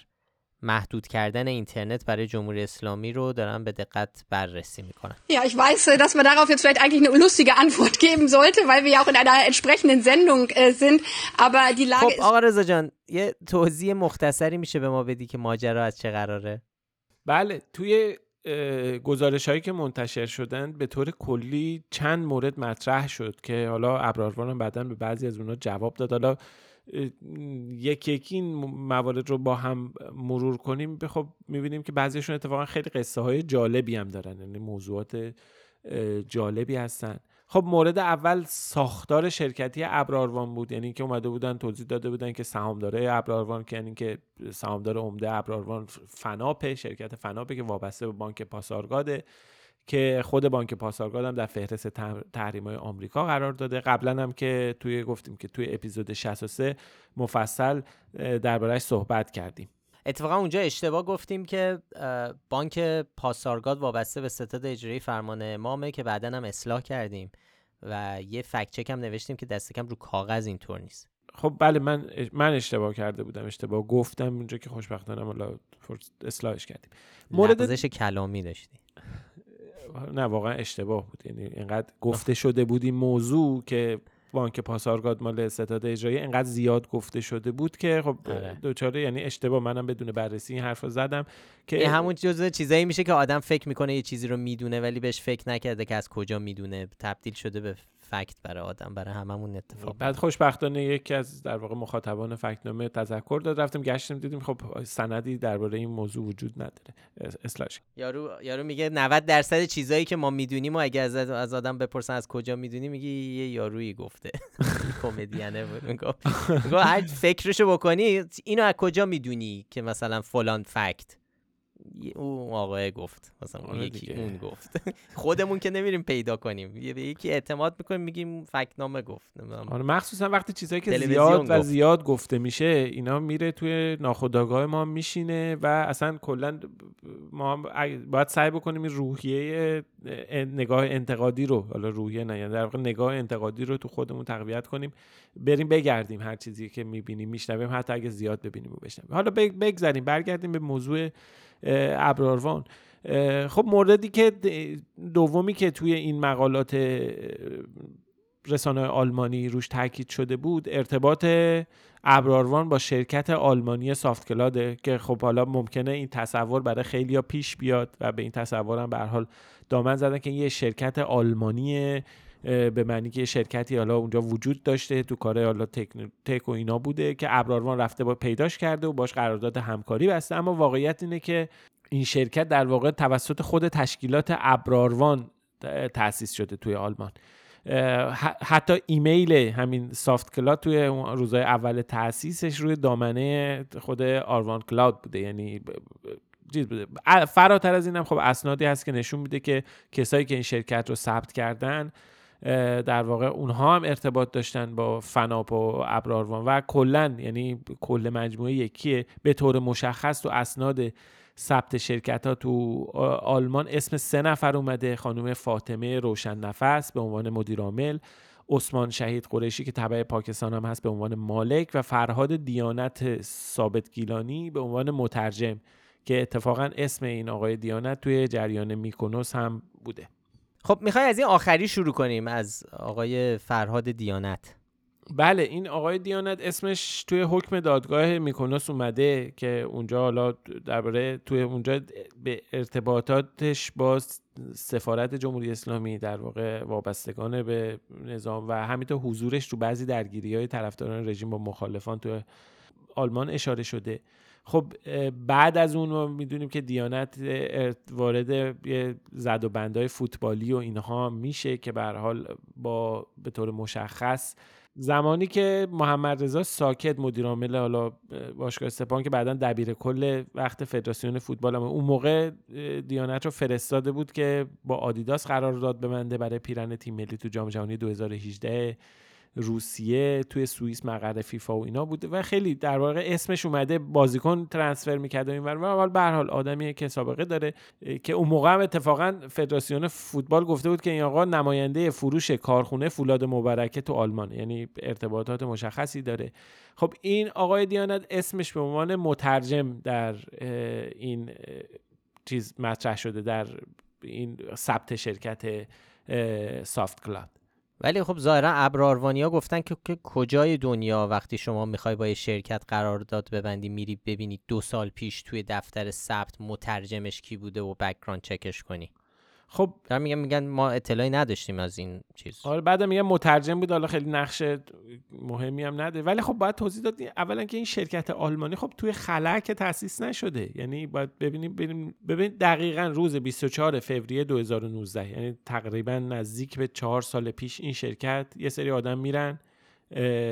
محدود کردن اینترنت برای جمهوری اسلامی رو دارن به دقت بررسی می‌کنن. Ja, ich weiß, dass man darauf jetzt vielleicht eigentlich eine lustige Antwort geben sollte, weil wir ja auch in einer entsprechenden Sendung äh, sind, aber die Lage خب آقا رضا جان یه توضیح مختصری میشه به ما بدی که ماجرا از چه قراره؟ بله توی گزارش هایی که منتشر شدن به طور کلی چند مورد مطرح شد که حالا ابراروان بعدا به بعضی از اونها جواب داد حالا یکی یکی این موارد رو با هم مرور کنیم. خب می‌بینیم که بعضیشون اتفاقا خیلی قصه های جالبی هم دارن یعنی موضوعات جالبی هستن. خب مورد اول ساختار شرکتی ابراروان بود یعنی که اومده بودن توضیح داده بودن که سهامدارای ابراروان که یعنی که سهامدار عمده ابراروان فناپه شرکت فناپه که وابسته به بانک پاسارگاده که خود بانک پاسارگاد هم در فهرست تحریم های آمریکا قرار داده. قبلا هم که توی گفتیم که توی اپیزود 63 مفصل دربارهش صحبت کردیم. اتفاقا اونجا اشتباه گفتیم که بانک پاسارگاد وابسته به ستاد اجرایی فرمان امامه که بعدا هم اصلاح کردیم و یه فکت چک هم نوشتیم که دست کم رو کاغذ اینطور نیست. خب بله من من اشتباه کرده بودم اشتباه گفتم اونجا که خوشبختانه حالا اصلاحش کردیم. مورد کلامی داشتی نه واقعا اشتباه بود یعنی اینقدر گفته شده بود این موضوع که بانک پاسارگاد مال ستاد اجرایی انقدر زیاد گفته شده بود که خب آره. دوچاره یعنی اشتباه منم بدون بررسی این حرف رو زدم که این همون جزء چیزایی میشه که آدم فکر می‌کنه یه چیزی رو می‌دونه ولی بهش فکر نکرده که از کجا می‌دونه تبدیل شده به فکت برای آدم برای هممون اتفاق بعد خوشبختانه یکی از در واقع مخاطبان فکتنامه تذکر داد. رفتیم گشتیم دیدیم خب سندی درباره این موضوع وجود نداره. اصلاحش. یارو یارو میگه 90 درصد چیزایی که ما می‌دونیم و اگه از از آدم بپرسن از کجا می‌دونی میگی یه یارویی گفته. کمدینه بود. می‌گفت هر فکرشو بکنی اینو از کجا می‌دونی که مثلا فلان فکت؟ اون آقای گفت. مثلا اون آره یکی اون گفت. خودمون که نمیریم پیدا کنیم. به یکی اعتماد می‌کنیم میگیم فکنامه گفت. آره مخصوصا وقتی چیزایی که زیاد و زیاد گفته میشه اینا میره توی ناخودآگاه ما میشینه و اصلا کلا ما باید سعی بکنیم این روحیه نگاه انتقادی رو حالا روحیه نه یعنی در واقع نگاه انتقادی رو تو خودمون تقویت کنیم. بریم بگردیم هر چیزی که می‌بینیم میشنویم حتی اگه زیاد ببینیم و بشنویم. حالا بگذاریم برگردیم به موضوع ابراروان خب موردی که دومی که توی این مقالات رسانه آلمانی روش تاکید شده بود ارتباط ابراروان با شرکت آلمانی سافت کلاده که خب حالا ممکنه این تصور برای خیلی پیش بیاد و به این تصور هم به حال دامن زدن که یه شرکت آلمانی به معنی که شرکتی حالا اونجا وجود داشته تو کار حالا تک و اینا بوده که ابراروان رفته با پیداش کرده و باش قرارداد همکاری بسته. اما واقعیت اینه که این شرکت در واقع توسط خود تشکیلات ابراروان تأسیس شده توی آلمان. حتی ایمیل همین SoftQloud توی روزهای اول تاسیسش روی دامنه خود ArvanCloud بوده. یعنی بوده. فراتر از اینم خب اسنادی هست که نشون میده که کسایی که این شرکت رو ثبت کردن در واقع اونها هم ارتباط داشتن با فناپ و ابراروان و کلا یعنی کل مجموعه یکیه. به طور مشخص تو اسناد ثبت شرکت ها تو آلمان اسم سه نفر اومده. خانم فاطمه روشن نفس به عنوان مدیر عامل عثمان شهید قریشی که تبع پاکستان هم هست به عنوان مالک و فرهاد دیانت ثابت گیلانی به عنوان مترجم که اتفاقا اسم این آقای دیانت توی جریان میکونوس هم بوده. خب می‌خوای از این آخری شروع کنیم از آقای فرهاد دیانت. بله این آقای دیانت اسمش توی حکم دادگاه میکونوس اومده که اونجا حالا درباره توی اونجا به ارتباطاتش با سفارت جمهوری اسلامی در واقع وابستگان به نظام و همینطور حضورش تو بعضی درگیری های طرفداران رژیم با مخالفان تو آلمان اشاره شده. خب بعد از اون ما می‌دونیم که دیانت وارد یه زد و بندهای فوتبالی و اینها میشه که به حال با به طور مشخص زمانی که محمد رضا ساکت مدیر عامل حالا باشگاه سپاهان که بعدا دبیر کل وقت فدراسیون فوتبال هم اون موقع دیانت رو فرستاده بود که با آدیداس قرار داد ببنده برای پیرن تیم ملی تو جام جهانی 2018 روسیه توی سوئیس مقر فیفا و اینا بوده و خیلی در واقع اسمش اومده بازیکن ترانسفر می‌کرد و اینور و حال به حال آدمیه که سابقه داره که اون موقع هم اتفاقا فدراسیون فوتبال گفته بود که این آقا نماینده فروش کارخونه فولاد مبارکه تو آلمان یعنی ارتباطات مشخصی داره. خب این آقای دیانت اسمش به عنوان مترجم در این چیز مطرح شده در این ثبت شرکت SoftQloud ولی خب ظاهرا ابراروانیا گفتن که, که کجای دنیا وقتی شما می‌خوای با یه شرکت قرارداد ببندی میری ببینی دو سال پیش توی دفتر ثبت مترجمش کی بوده و background check ش کنی. خب در میگن میگن ما اطلاعی نداشتیم از این چیز. حالا بعد میگن مترجم بود حالا خیلی نقش مهمی هم نده. ولی خب باید توضیح داد اولا که این شرکت آلمانی خب توی خلا که تاسیس نشده. یعنی باید ببینیم ببینیم ببین دقیقا روز 24 فوریه 2019 یعنی تقریبا نزدیک به چهار سال پیش این شرکت یه سری آدم میرن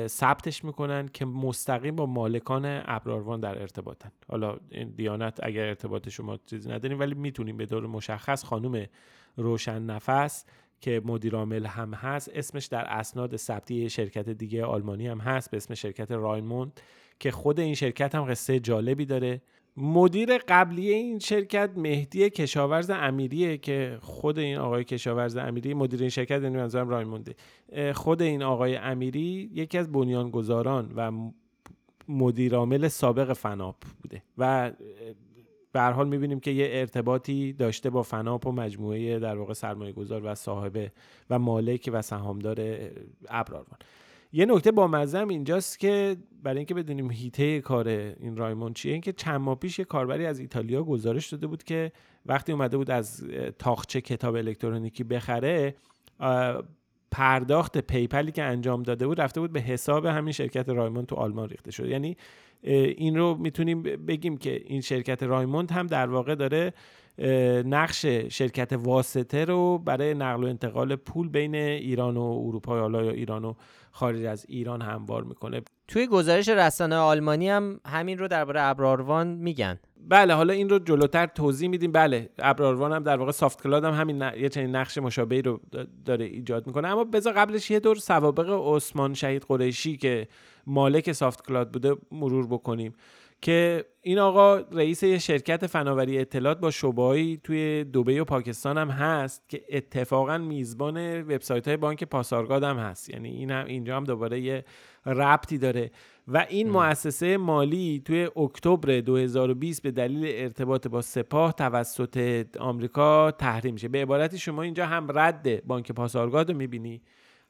ثبتش می‌کنن که مستقیم با مالکان ابراروان در ارتباطن. حالا این دیانت اگر ارتباط شما چیزی نداریم ولی می‌تونیم به دور مشخص خانم روشن نفس که مدیر عامل هم هست اسمش در اسناد ثبتی شرکت دیگه آلمانی هم هست به اسم شرکت رایموند که خود این شرکت هم قصه جالبی داره. مدیر قبلی این شرکت مهدی کشاورز امیریه که خود این آقای کشاورز امیری مدیر این شرکت یعنی منظورم رایمونده. خود این آقای امیری یکی از بنیانگذاران و مدیر عامل سابق فناپ بوده. و به هر حال می‌بینیم که یه ارتباطی داشته با فناپ و مجموعه در واقع سرمایه گذار و صاحبه و مالک و سهامدار ابراروان یه نکته بامزه‌م اینجاست که برای اینکه بدونیم حیطه کار این رایمون چیه اینکه چند ماه پیش یه کاربری از ایتالیا گزارش داده بود که وقتی اومده بود از طاقچه کتاب الکترونیکی بخره پرداخت PayPal ی که انجام داده بود رفته بود به حساب همین شرکت رایموند تو آلمان ریخته شد. یعنی این رو می‌تونیم بگیم که این شرکت رایموند هم در واقع داره نقش شرکت واسطه رو برای نقل و انتقال پول بین ایران و اروپا یا ایران و خارج از ایران هموار می‌کنه. توی گزارش رسانه آلمانی هم همین رو درباره ابراروان میگن. بله حالا این رو جلوتر توضیح میدیم. بله ابراروان هم در واقع سافت کلاد هم همین یه چنین نقش مشابهی رو داره ایجاد می‌کنه. اما بذار قبلش یه دور سوابق عثمان شهید قریشی که مالک سافت کلاد بوده مرور بکنیم. که این آقا رئیس یه شرکت فناوری اطلاعات با شعبه‌ای توی دبی و پاکستان هم هست که اتفاقا میزبان وبسایت های بانک پاسارگاد هم هست. یعنی این هم اینجا هم دوباره یه ربطی داره. و این. مؤسسه مالی توی اکتبر 2020 به دلیل ارتباط با سپاه توسط آمریکا تحریم میشه. به عبارتی شما اینجا هم رد بانک پاسارگاد رو می‌بینی.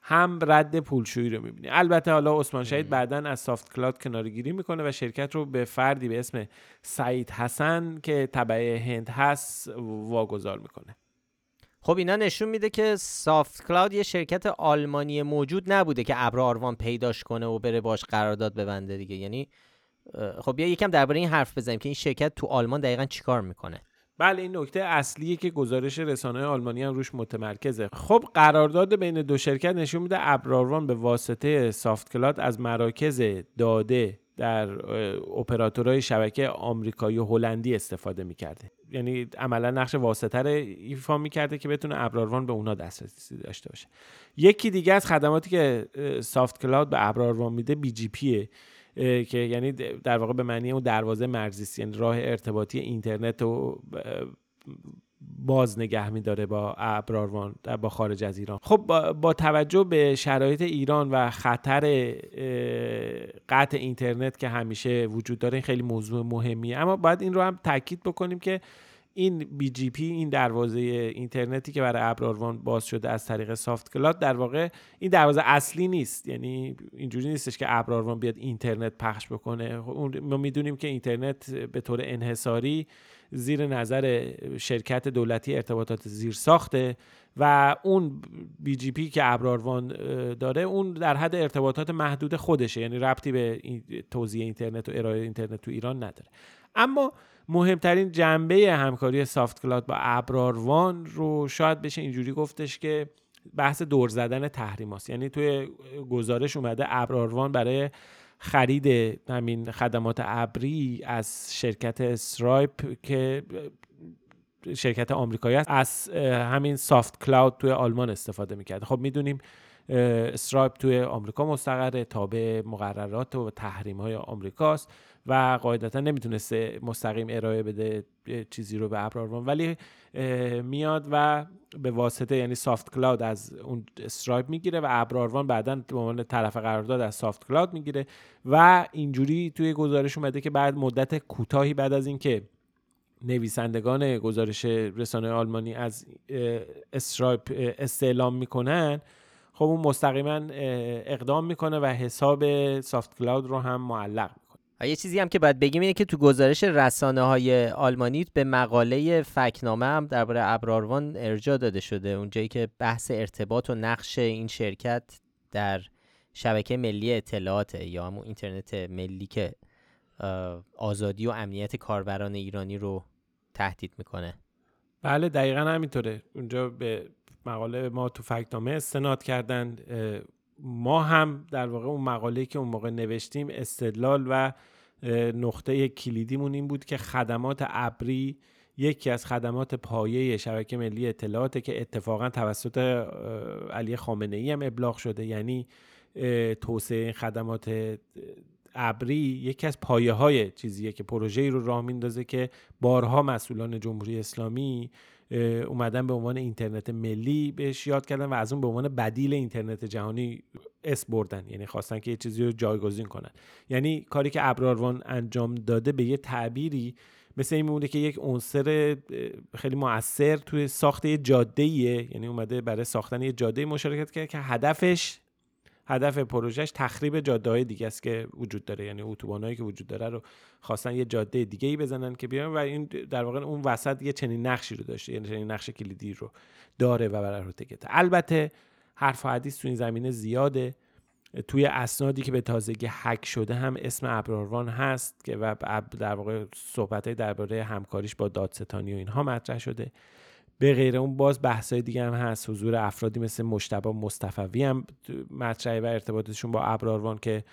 هم رد پولشویی رو می‌بینی. البته حالا عثمان شهید بعدا از SoftQloud کناره‌گیری می‌کنه و شرکت رو به فردی به اسم سعید حسن که تبعه هند هست واگذار می‌کنه. خب اینا نشون میده که SoftQloud یه شرکت آلمانی موجود نبوده که ابر آروان پیداش کنه و بره باش قرارداد ببنده دیگه. یعنی خب بیا یکم درباره این حرف بزنیم که این شرکت تو آلمان دقیقا چیکار می‌کنه. بله این نکته اصلیه که گزارش رسانه آلمانی هم روش متمرکزه. خب قرارداد بین دو شرکت نشون میده ابراروان به واسطه SoftQloud از مراکز داده در اپراتورهای شبکه آمریکایی و هلندی استفاده می‌کرده. یعنی عملا نقش واسطه رو ایفا می‌کرده که بتونه ابراروان به اونا دسترسی داشته باشه. یکی دیگه از خدماتی که SoftQloud به ابراروان میده BGP ه. که یعنی در واقع به معنی اون دروازه مرزی یعنی راه ارتباطی اینترنت و باز نگه میداره با ابراروان با خارج از ایران. خب با, توجه به شرایط ایران و خطر قطع اینترنت که همیشه وجود داره این خیلی موضوع مهمیه. اما باید این رو هم تاکید بکنیم که این BGP این دروازه اینترنتی که برای ابراروان باز شده از طریق SoftQloud در واقع این دروازه اصلی نیست. یعنی اینجوری نیستش که ابراروان بیاد اینترنت پخش بکنه. ما می‌دونیم که اینترنت به طور انحصاری زیر نظر شرکت دولتی ارتباطات زیر ساخته و اون BGP که ابراروان داره اون در حد ارتباطات محدود خودشه. یعنی ربطی به توزیع اینترنت و ارائه اینترنت تو ایران نداره. اما مهمترین جنبه همکاری SoftQloud با ابراروان رو شاید بشه اینجوری گفتش که بحث دور زدن تحریم هست. یعنی توی گزارش اومده ابراروان برای خرید همین خدمات ابری از شرکت Stripe که شرکت آمریکایی است از همین SoftQloud توی آلمان استفاده می‌کرد خب می‌دونیم Stripe توی آمریکا مستقره تابع مقررات و تحریم های آمریکاست و قاعدتا نمی‌تونسته مستقیم ارائه بده چیزی رو به ابراروان ولی میاد و به واسطه یعنی SoftQloud از اون Stripe می‌گیره و ابراروان بعدا به عنوان طرف قرارداد از SoftQloud می‌گیره و اینجوری توی گزارش اومده که بعد مدت کوتاهی بعد از اینکه نویسندگان گزارش رسانه آلمانی از استرایپ استعلام می‌کنن خب اون مستقیما اقدام می‌کنه و حساب سافت کلاود رو هم معلق یه چیزی هم که باید بگیم اینه که تو گزارش رسانه های آلمانی به مقاله فکنامه هم درباره ابراروان ارجاع داده شده. اونجایی که بحث ارتباط و نقش این شرکت در شبکه ملی اطلاعات یا همون اینترنت ملی که آزادی و امنیت کاربران ایرانی رو تهدید می‌کنه. بله دقیقا همینطوره. اونجا به مقاله ما تو فکنامه استناد کردن ما هم در واقع اون مقاله که اون موقع نوشتیم استدلال و نقطه کلیدیمون این بود که خدمات ابری یکی از خدمات پایه شبکه ملی اطلاعاته که اتفاقا توسط علی خامنه ای هم ابلاغ شده. یعنی توسعه خدمات ابری یکی از پایه های چیزیه که پروژه رو راه میندازه که بارها مسئولان جمهوری اسلامی اومدن به عنوان اینترنت ملی بهش یاد کردن و از اون به عنوان بدیل اینترنت جهانی اس بردن. یعنی خواستن که یه چیزی رو جایگزین کنن. یعنی کاری که ابراروان انجام داده به یه تعبیری مثل این میمونه که یک عنصر خیلی موثر توی ساخت یه جاده یعنی اومده برای ساختن یه جاده مشارکت کرد که هدفش هدف پروژهش تخریب جاده های دیگه است که وجود داره. یعنی اتوبانایی که وجود داره رو خواستن یه جاده دیگه ای بزنن که بیان و این در واقع اون وسط یه چنین نقشی رو داشته یعنی چنین نقش کلیدی رو داره و برای تکته البته حرف و حدیث تو این زمینه زیاده. توی اسنادی که به تازگی حک شده هم اسم ابراروان هست که و در واقع صحبت درباره همکاریش با دادستانی و اینها مطرح شده. به غیر اون باز بحثای دیگه هم هست. حضور افرادی مثل مشتبه مصطفوی هم مطرحه و ارتباطشون با ابراروان که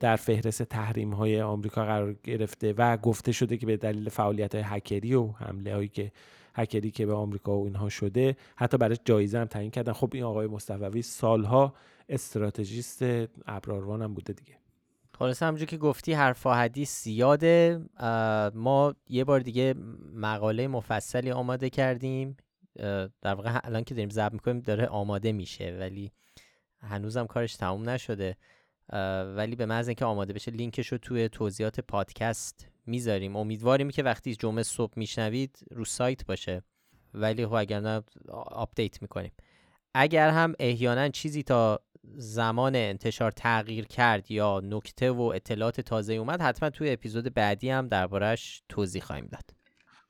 در فهرست تحریم های آمریکا قرار گرفته و گفته شده که به دلیل فعالیت های هکری و حمله هایی که هکری که به آمریکا و اینها شده حتی برای جایزه هم تعیین کردن. خب این آقای مصطفوی سالها استراتژیست ابراروان هم بوده دیگه. خلاصه همونجور که گفتی حرف حدیث زیاده. ما یه بار دیگه مقاله مفصلی آماده کردیم. در واقع الان که داریم ضبط می‌کنیم داره آماده میشه ولی هنوزم کارش تموم نشده. ولی به محض اینکه آماده بشه لینکش رو توی توضیحات پادکست می‌ذاریم. امیدواریم که وقتی جمعه صبح میشنوید رو سایت باشه. ولی خب اگر نه آپدیت می‌کنیم. اگر هم احیانا چیزی تا زمان انتشار تغییر کرد یا نکته و اطلاعات تازه اومد حتما توی اپیزود بعدی هم دربارهش توضیح خواهیم داد.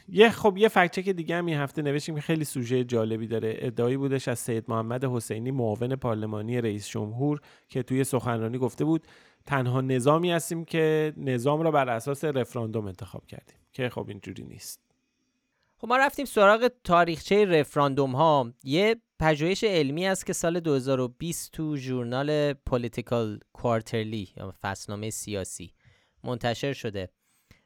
یه خب یه فکچک دیگه هم این هفته نوشتیم که خیلی سوژه جالبی داره. ادعایی بودش از سید محمد حسینی معاون پارلمانی رئیس جمهور که توی سخنرانی گفته بود تنها نظامی هستیم که نظام را بر اساس رفراندوم انتخاب کردیم. که خب اینجوری نیست. خب ما رفتیم سراغ تاریخچه رفراندوم ها یه پژوهش علمی است که سال 2020 تو ژورنال پولیتیکال کوارترلی یا فصلنامه سیاسی منتشر شده.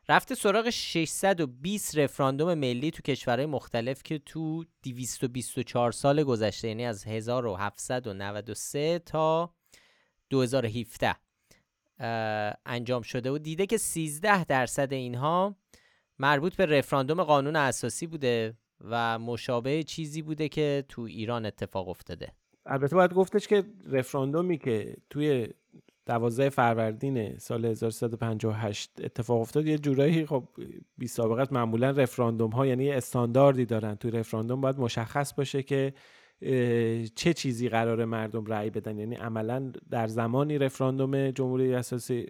رفته سراغ 620 رفراندوم ملی تو کشورهای مختلف که تو 224 سال گذشته یعنی از 1793 تا 2017 انجام شده و دیده که 13 درصد اینها مربوط به رفراندوم قانون اساسی بوده و مشابه چیزی بوده که تو ایران اتفاق افتاده. البته باید گفتش که رفراندومی که توی دوازده فروردین سال 1358 اتفاق افتاد یه جورایی خب بی سابقه معمولا رفراندوم ها یعنی استانداردی دارن. توی رفراندوم باید مشخص باشه که چه چیزی قرار مردم رأی بدن؟ یعنی عملا در زمانی رفراندوم جمهوری اساسی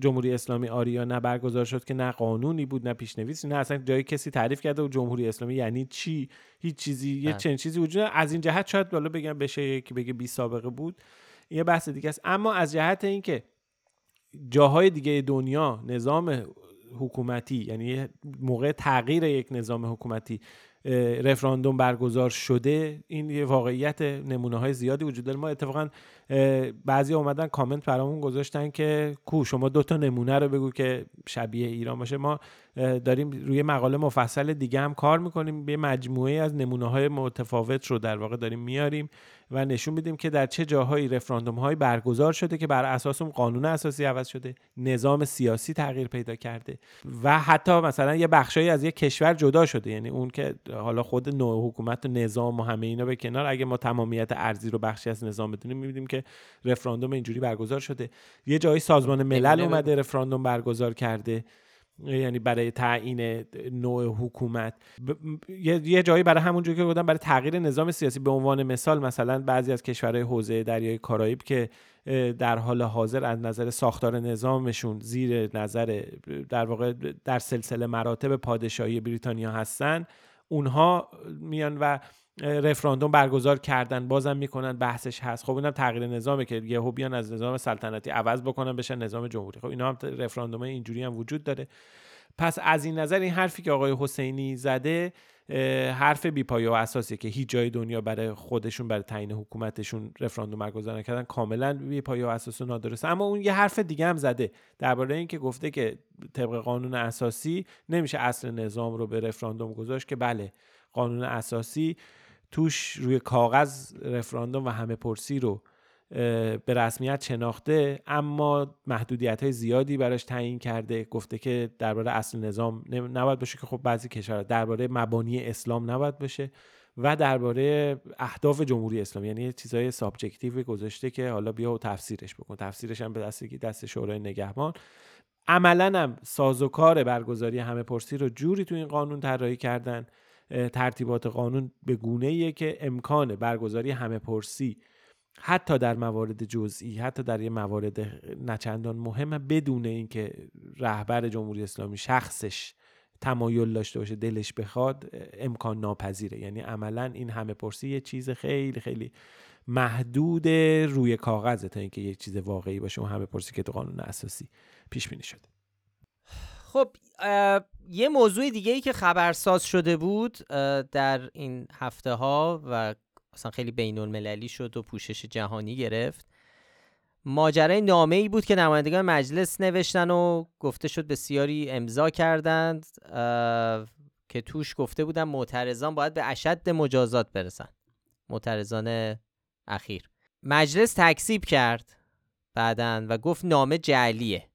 جمهوری اسلامی آریا نه برگزار شد که نه قانونی بود نه پیشنویسی نه اصلا جایی کسی تعریف کرده و جمهوری اسلامی یعنی چی؟ هیچ چیزی یه بله. چنین چیزی وجود از این جهت شاید بالا بگم بشه که بگه بی سابقه بود. یه بحث دیگه است. اما از جهت اینکه جاهای دیگه دنیا نظام حکومتی یعنی موقع تغییر یک نظام حکومتی رفراندوم برگزار شده. این یه واقعیت نمونه های زیادی وجود داره. ما اتفاقا بعضی اومدن کامنت برامون گذاشتن که کو شما دو تا نمونه رو بگو که شبیه ایران باشه. ما داریم روی مقاله مفصل دیگه هم کار می‌کنیم. یه مجموعه از نمونه های متفاوت رو در واقع داریم میاریم و نشون میدیم که در چه جاهایی رفراندوم های برگزار شده که بر اساس اون قانون اساسی عوض شده نظام سیاسی تغییر پیدا کرده و حتی مثلا یه بخشایی از یه کشور جدا شده. یعنی اون که حالا خود نوع حکومت و نظام و همه اینا به کنار اگه ما تمامیت ارزی رو بخشی از نظام بدونیم می‌بینیم که رفراندوم اینجوری برگزار شده. یه جایی سازمان ملل اومده رفراندوم برگزار کرده. یعنی برای تعیین نوع حکومت. یه جایی برای همونجوری که گفتم برای تغییر نظام سیاسی به عنوان مثال مثلا بعضی از کشورهای حوزه دریای کارائیب که در حال حاضر از نظر ساختار نظامشون زیر نظر در واقع در سلسله مراتب پادشاهی بریتانیا هستن اونها میان و رفراندوم برگزار کردن. بازم می‌کنن بحثش هست. خب اینم تغییر نظامه که یهو بیان از نظام سلطنتی عوض بکنن بشن نظام جمهوری. خب اینا هم رفراندوم اینجوری هم وجود داره. پس از این نظر این حرفی که آقای حسینی زده حرف بیپایه و اساسی که هیچ جای دنیا برای خودشون برای تعیین حکومتشون رفراندوم برگزار نکردن کاملا بیپایه و اساس و نادرسته. اما اون یه حرف دیگه هم زده درباره اینکه گفته که طبق قانون اساسی نمیشه اصل نظام رو به رفراندوم گذاشت که بله قانون اساسی توش روی کاغذ رفراندوم و همه پرسی رو به رسمیت شناخته اما محدودیت های زیادی براش تعیین کرده گفته که درباره اصل نظام نباید باشه که خب بعضی کشورها درباره مبانی اسلام نباید باشه و درباره اهداف جمهوری اسلامی یعنی چیزای subjective گذاشته که حالا بیا و تفسیرش بکن. تفسیرش هم به دست دست شورای نگهبان. عملا هم سازوکار برگزاری همه پرسی رو جوری تو این قانون طراحی کردن ترتیبات قانون به گونه ایه که امکان برگزاری همه پرسی حتی در موارد جزئی حتی در یه موارد نچندان مهم بدون اینکه رهبر جمهوری اسلامی شخصش تمایل داشته باشه دلش بخواد امکان ناپذیره. یعنی عملا این همه پرسی یه چیز خیلی خیلی محدود روی کاغذه تا اینکه یه چیز واقعی باشه اون همه پرسی که تو قانون اساسی پیش بینی شده. خب یه موضوع دیگه ای که خبرساز شده بود در این هفته ها و اصلا خیلی بین المللی شد و پوشش جهانی گرفت. ماجرای نامه ای بود که نمایندگان مجلس نوشتن و گفته شد بسیاری امضا کردند که توش گفته بودن معترضان باید به اشد مجازات برسن. معترضان اخیر. مجلس تکسیب کرد بعدن و گفت نامه جعلیه.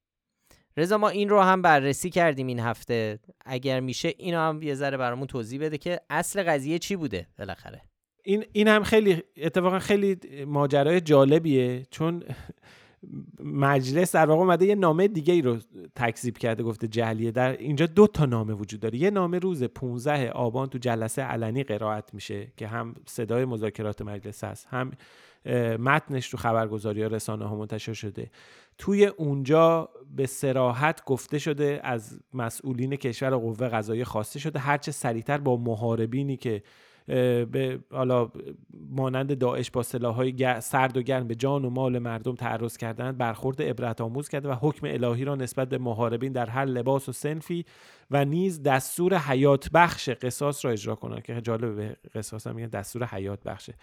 رضا ما این رو هم بررسی کردیم این هفته. اگر میشه اینو هم یه ذره برامون توضیح بده که اصل قضیه چی بوده بالاخره. این این هم خیلی اتفاقا خیلی ماجرای جالبیه چون مجلس در واقع اومده یه نامه دیگه ای رو تکذیب کرده گفته جهلیه در اینجا دو تا نامه وجود داره. یه نامه روز 15 آبان تو جلسه علنی قرائت میشه که هم صدای مذاکرات مجلس هست هم متنش تو خبرگزاری ها رسانه ها منتشر شده. توی اونجا به سراحت گفته شده از مسئولین کشور قوه قضایی خواسته شده. هرچه سریعتر با محاربینی که به حالا مانند داعش با سلاحهای سرد و گرم به جان و مال مردم تعرض کردند برخورد عبرت آموز کرده و حکم الهی را نسبت به محاربین در هر لباس و سنفی و نیز دستور حیات بخش قصاص را اجرا کنند. که جالب به قصاص هم دستور حیات بخشه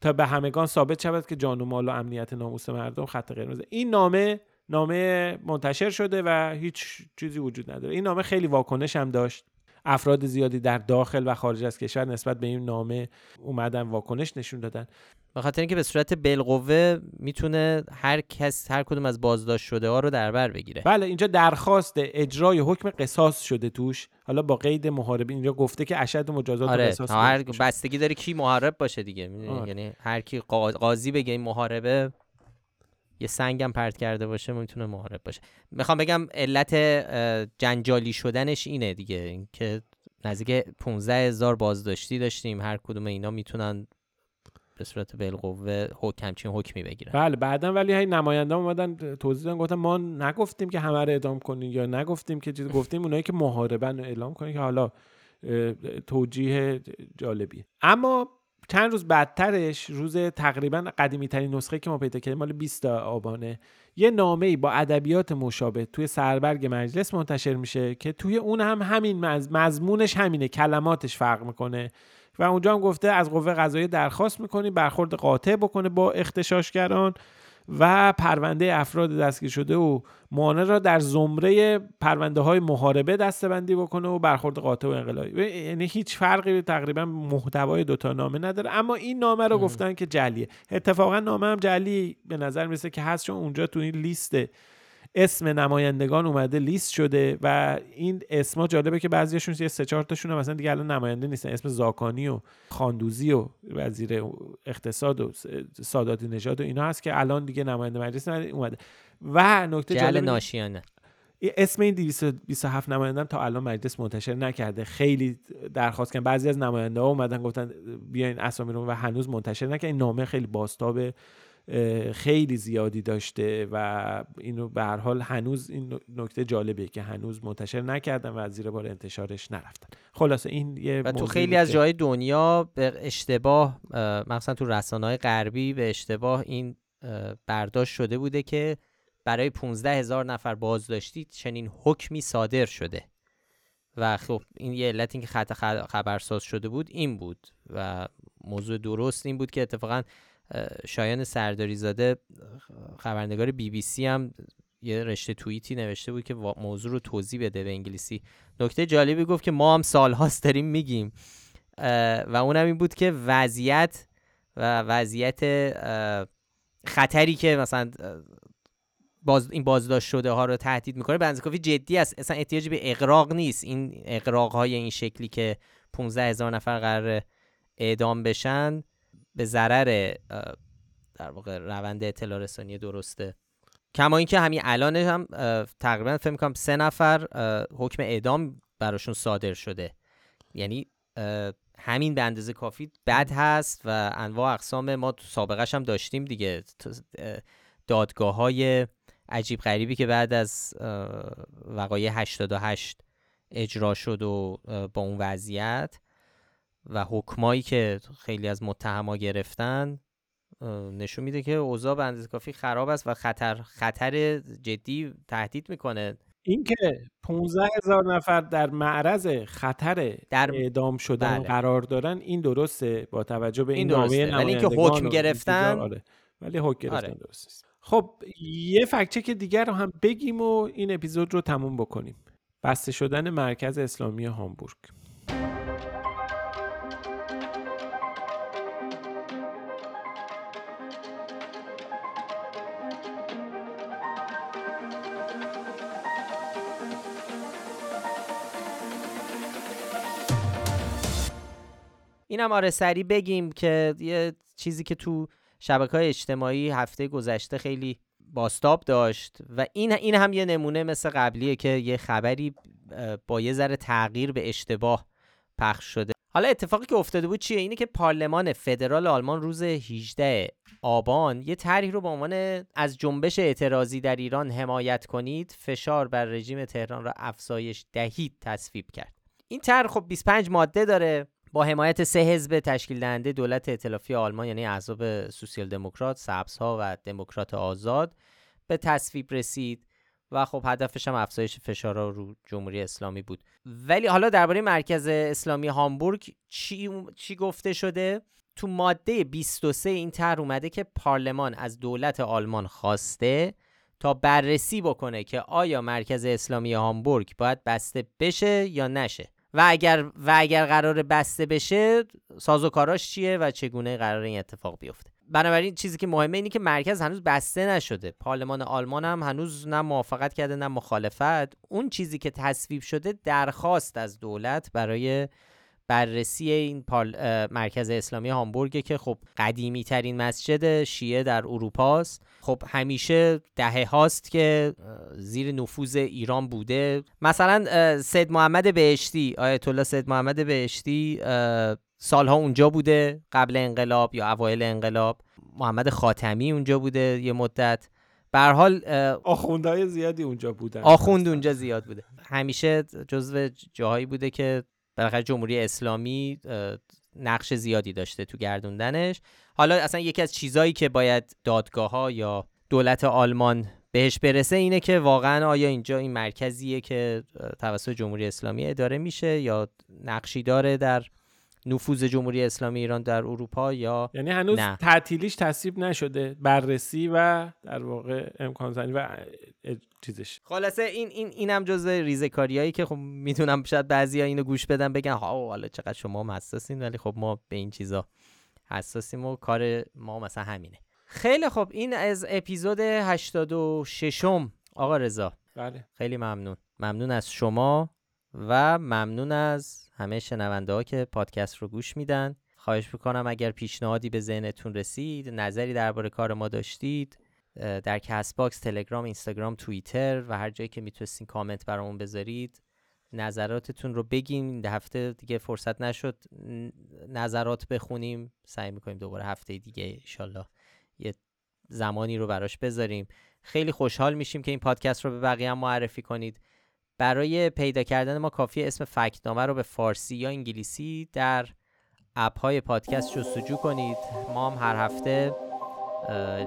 تا به همگان ثابت شود که جان و مال و امنیت ناموس مردم خط قرمز این نامه نامه منتشر شده و هیچ چیزی وجود نداره. این نامه خیلی واکنش هم داشت. افراد زیادی در داخل و خارج از کشور نسبت به این نامه اومدن واکنش نشون دادن به خاطر اینکه به صورت بالقوه می‌تونه هر کس هر کدوم از بازداشت شده ها رو در بر بگیره بله اینجا درخواست اجرای حکم قصاص شده توش حالا با قید محاربین اینجا گفته که اشد مجازات آره قصاص هر. بستگی داره کی محارب باشه دیگه؟ آره. یعنی هر کی قا- قاضی بگه این محاربه یه سنگم پرت کرده باشه می‌تونه محارب باشه. می‌خوام بگم علت جنجالی شدنش اینه دیگه اینکه نزدیک 15 هزار بازداشتی داشتیم. هر کدوم اینا می‌تونن به صورت بالقوه حکم همچین حکمی بگیرن. بله بعدا ولی هی نماینده اومدن توضیح دادن گفتن ما نگفتیم که همه رو اعدام کنین یا نگفتیم که چیز گفتیم اونایی که محاربن رو اعلام کنین که حالا توجیه جالبیه. اما چند روز بعدترش روز تقریبا قدیمی ترین نسخه که ما پیدا کردیم مال 20 آبانه. یه نامه ای با ادبیات مشابه توی سربرگ مجلس منتشر میشه که توی اون هم همین مز... مضمونش همینه کلماتش فرق می‌کنه. و اونجا هم گفته از قوه قضاییه درخواست می‌کنی برخورد قاطع بکنه با اختشاشگران. و پرونده افراد دستگیر شده و مانع را در زمره پرونده های محاربه دستبندی بکنه و برخورد قاطع و انقلابی. یعنی هیچ فرقی تقریبا محتوای دوتا نامه نداره. اما این نامه رو گفتن که جلیه. اتفاقا نامه هم جلی به نظر می‌رسه که هست چون اونجا تو این لیست اسم نمایندگان اومده لیست شده و این اسما جالبه که بعضیشون یه سه چهار تاشون هم مثلا دیگه الان نماینده نیستن. اسم زاکانی و خاندوزی و وزیر اقتصاد و ساداتی نژاد و اینا هست که الان دیگه نماینده مجلس اومده. و نکته جالب ناشیانه. اسم این 227 نماینده تا الان مجلس منتشر نکرده. خیلی درخواست کردن. بعضی از نماینده ها اومدن گفتن بیاین اسامی رو و هنوز منتشر نکردن. این نامه خیلی باستاب اه، خیلی زیادی داشته و اینو به هر حال هنوز این نکته جالبه که هنوز منتشر نکردن و از زیر بار انتشارش نرفتن. خلاصه این یه و تو خیلی از جای دنیا به اشتباه اه، مثلا تو رسانه غربی به اشتباه این برداشت شده بوده که برای 15 هزار نفر بازداشتی چنین حکمی صادر شده. و خب این یه علت این که خط خبرساز شده بود این بود و موضوع درست این بود که اتفاقا شایان سرداری زاده خبرنگار بی بی سی هم یه رشته توییتی نوشته بود که موضوع رو توضیح بده به انگلیسی. نکته جالبی گفت که ما هم سالهاست داریم میگیم. و اونم این بود که وضعیت و وضعیت خطری که مثلا باز این بازداشت شده ها رو تهدید می‌کنه به کافی جدی است. اصلا احتیاجی به اقراق نیست. این اقراق های این شکلی که 15 هزار نفر قرار اعدام بشن. به ضرر در واقع روند اطلاع رسانی درسته. کما اینکه همین الان هم تقریبا فکر می‌کنم سه نفر حکم اعدام براشون صادر شده. یعنی همین به اندازه کافی بد هست و انواع اقسام ما تو سابقش هم داشتیم دیگه. دادگاه های عجیب غریبی که بعد از وقایع 88 اجرا شد و با اون وضعیت. و حکمایی که خیلی از متهما گرفتن نشون میده که اوضاع به اندازه کافی خراب است و خطر خطر جدی تهدید می‌کنه اینکه 15 هزار نفر در معرض خطر در- اعدام شدن بله. قرار دارن این درسته با توجه به این, این نامه درسته. ولی اینکه حکم گرفتن- آره. ولی حکم گرفتن آره. درست نیست خب یه فکچک دیگر رو هم بگیم و این اپیزود رو تموم بکنیم بسته شدن مرکز اسلامی هامبورگ اینم آره سریع بگیم که یه چیزی که تو شبکه های اجتماعی هفته گذشته خیلی باستاب داشت و این این هم یه نمونه مثل قبلیه که یه خبری با یه ذره تغییر به اشتباه پخش شده. حالا اتفاقی که افتاده بود چیه؟ اینه که پارلمان فدرال آلمان روز 18 آبان یه طرحی رو به عنوان از جنبش اعتراضی در ایران حمایت کنید فشار بر رژیم تهران را افزایش دهید تصویب کرد. این طرح خب 25 ماده داره. با حمایت سه حزب تشکیل دهنده دولت ائتلافی آلمان یعنی احزاب سوسیال دموکرات، سبزها و دموکرات آزاد به تصویب رسید و خب هدفش هم افزایش فشارها رو جمهوری اسلامی بود. ولی حالا درباره مرکز اسلامی هامبورگ چی چی گفته شده؟ تو ماده 23 این طرح اومده که پارلمان از دولت آلمان خواسته تا بررسی بکنه که آیا مرکز اسلامی هامبورگ باید بسته بشه یا نشه. و اگر و اگر قرار بسته بشه سازوکاراش چیه و چگونه قرار این اتفاق بیفته؟ بنابراین چیزی که مهمه اینه که مرکز هنوز بسته نشده. پارلمان آلمان هم هنوز نه موافقت کرده نه مخالفت. اون چیزی که تصویب شده درخواست از دولت برای بررسی این مرکز اسلامی هامبورگ که خب قدیمی ترین مسجد شیعه در اروپا است. خب همیشه دهه هاست که زیر نفوذ ایران بوده. مثلا سید محمد بهشتی آیت الله سید محمد بهشتی سالها اونجا بوده قبل انقلاب یا اوایل انقلاب. محمد خاتمی اونجا بوده یه مدت. به حال آخوندهای زیادی اونجا بودن. آخوند اونجا زیاد بوده. همیشه جزو جاهایی بوده که بالاخره جمهوری اسلامی نقش زیادی داشته تو گردوندنش. حالا اصلا یکی از چیزایی که باید دادگاه ها یا دولت آلمان بهش برسه اینه که واقعا آیا اینجا این مرکزیه که توسط جمهوری اسلامی اداره میشه یا نقشی داره در نفوذ جمهوری اسلامی ایران در اروپا یا یعنی هنوز تعطیلیش تصویب نشده بررسی و در واقع امکان زنی و چیزش. خلاصه این این اینم جزء ریزکاریایی که خب می‌تونم شاید بعضیا اینو گوش بدن بگن ها حالا چقدر شما هم حساسین. ولی خب ما به این چیزا حساسیم و کار ما مثلا همینه. خیلی خب این از اپیزود 86 م آقا رضا. بله. خیلی ممنون. ممنون از شما و ممنون از همه شنونده ها که پادکست رو گوش میدن. خواهش می‌کنم اگر پیشنهادی به ذهنتون رسید نظری درباره کار ما داشتید در Castbox تلگرام اینستاگرام توییتر و هر جایی که می‌تونستین کامنت برامون بذارید نظراتتون رو بگید. این هفته دیگه فرصت نشد نظرات بخونیم. سعی می‌کنیم دوباره هفته دیگه انشالله یه زمانی رو براش بذاریم. خیلی خوشحال میشیم که این پادکست رو به بقیه هم معرفی کنید. برای پیدا کردن ما کافیه اسم فکتنامه رو به فارسی یا انگلیسی در اپ های پادکست جستجو کنید. ما هم هر هفته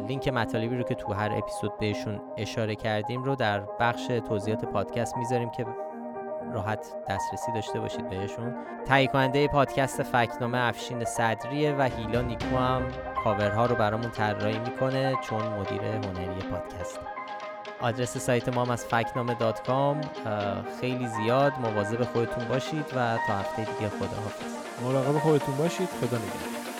لینک مطالبی رو که تو هر اپیزود بهشون اشاره کردیم رو در بخش توضیحات پادکست می‌ذاریم که راحت دسترسی داشته باشید بهشون. تهیه کننده پادکست فکتنامه افشین صدریه و هیلا نیکو هم کاورها رو برامون طراحی می‌کنه چون مدیر هنری پادکست. آدرس سایت ما هم هست فکتنامه dot com. خیلی زیاد. مواظب خودتون باشید و تا هفته دیگه خدا حافظ مراقب خودتون باشید. خدا نگهدار.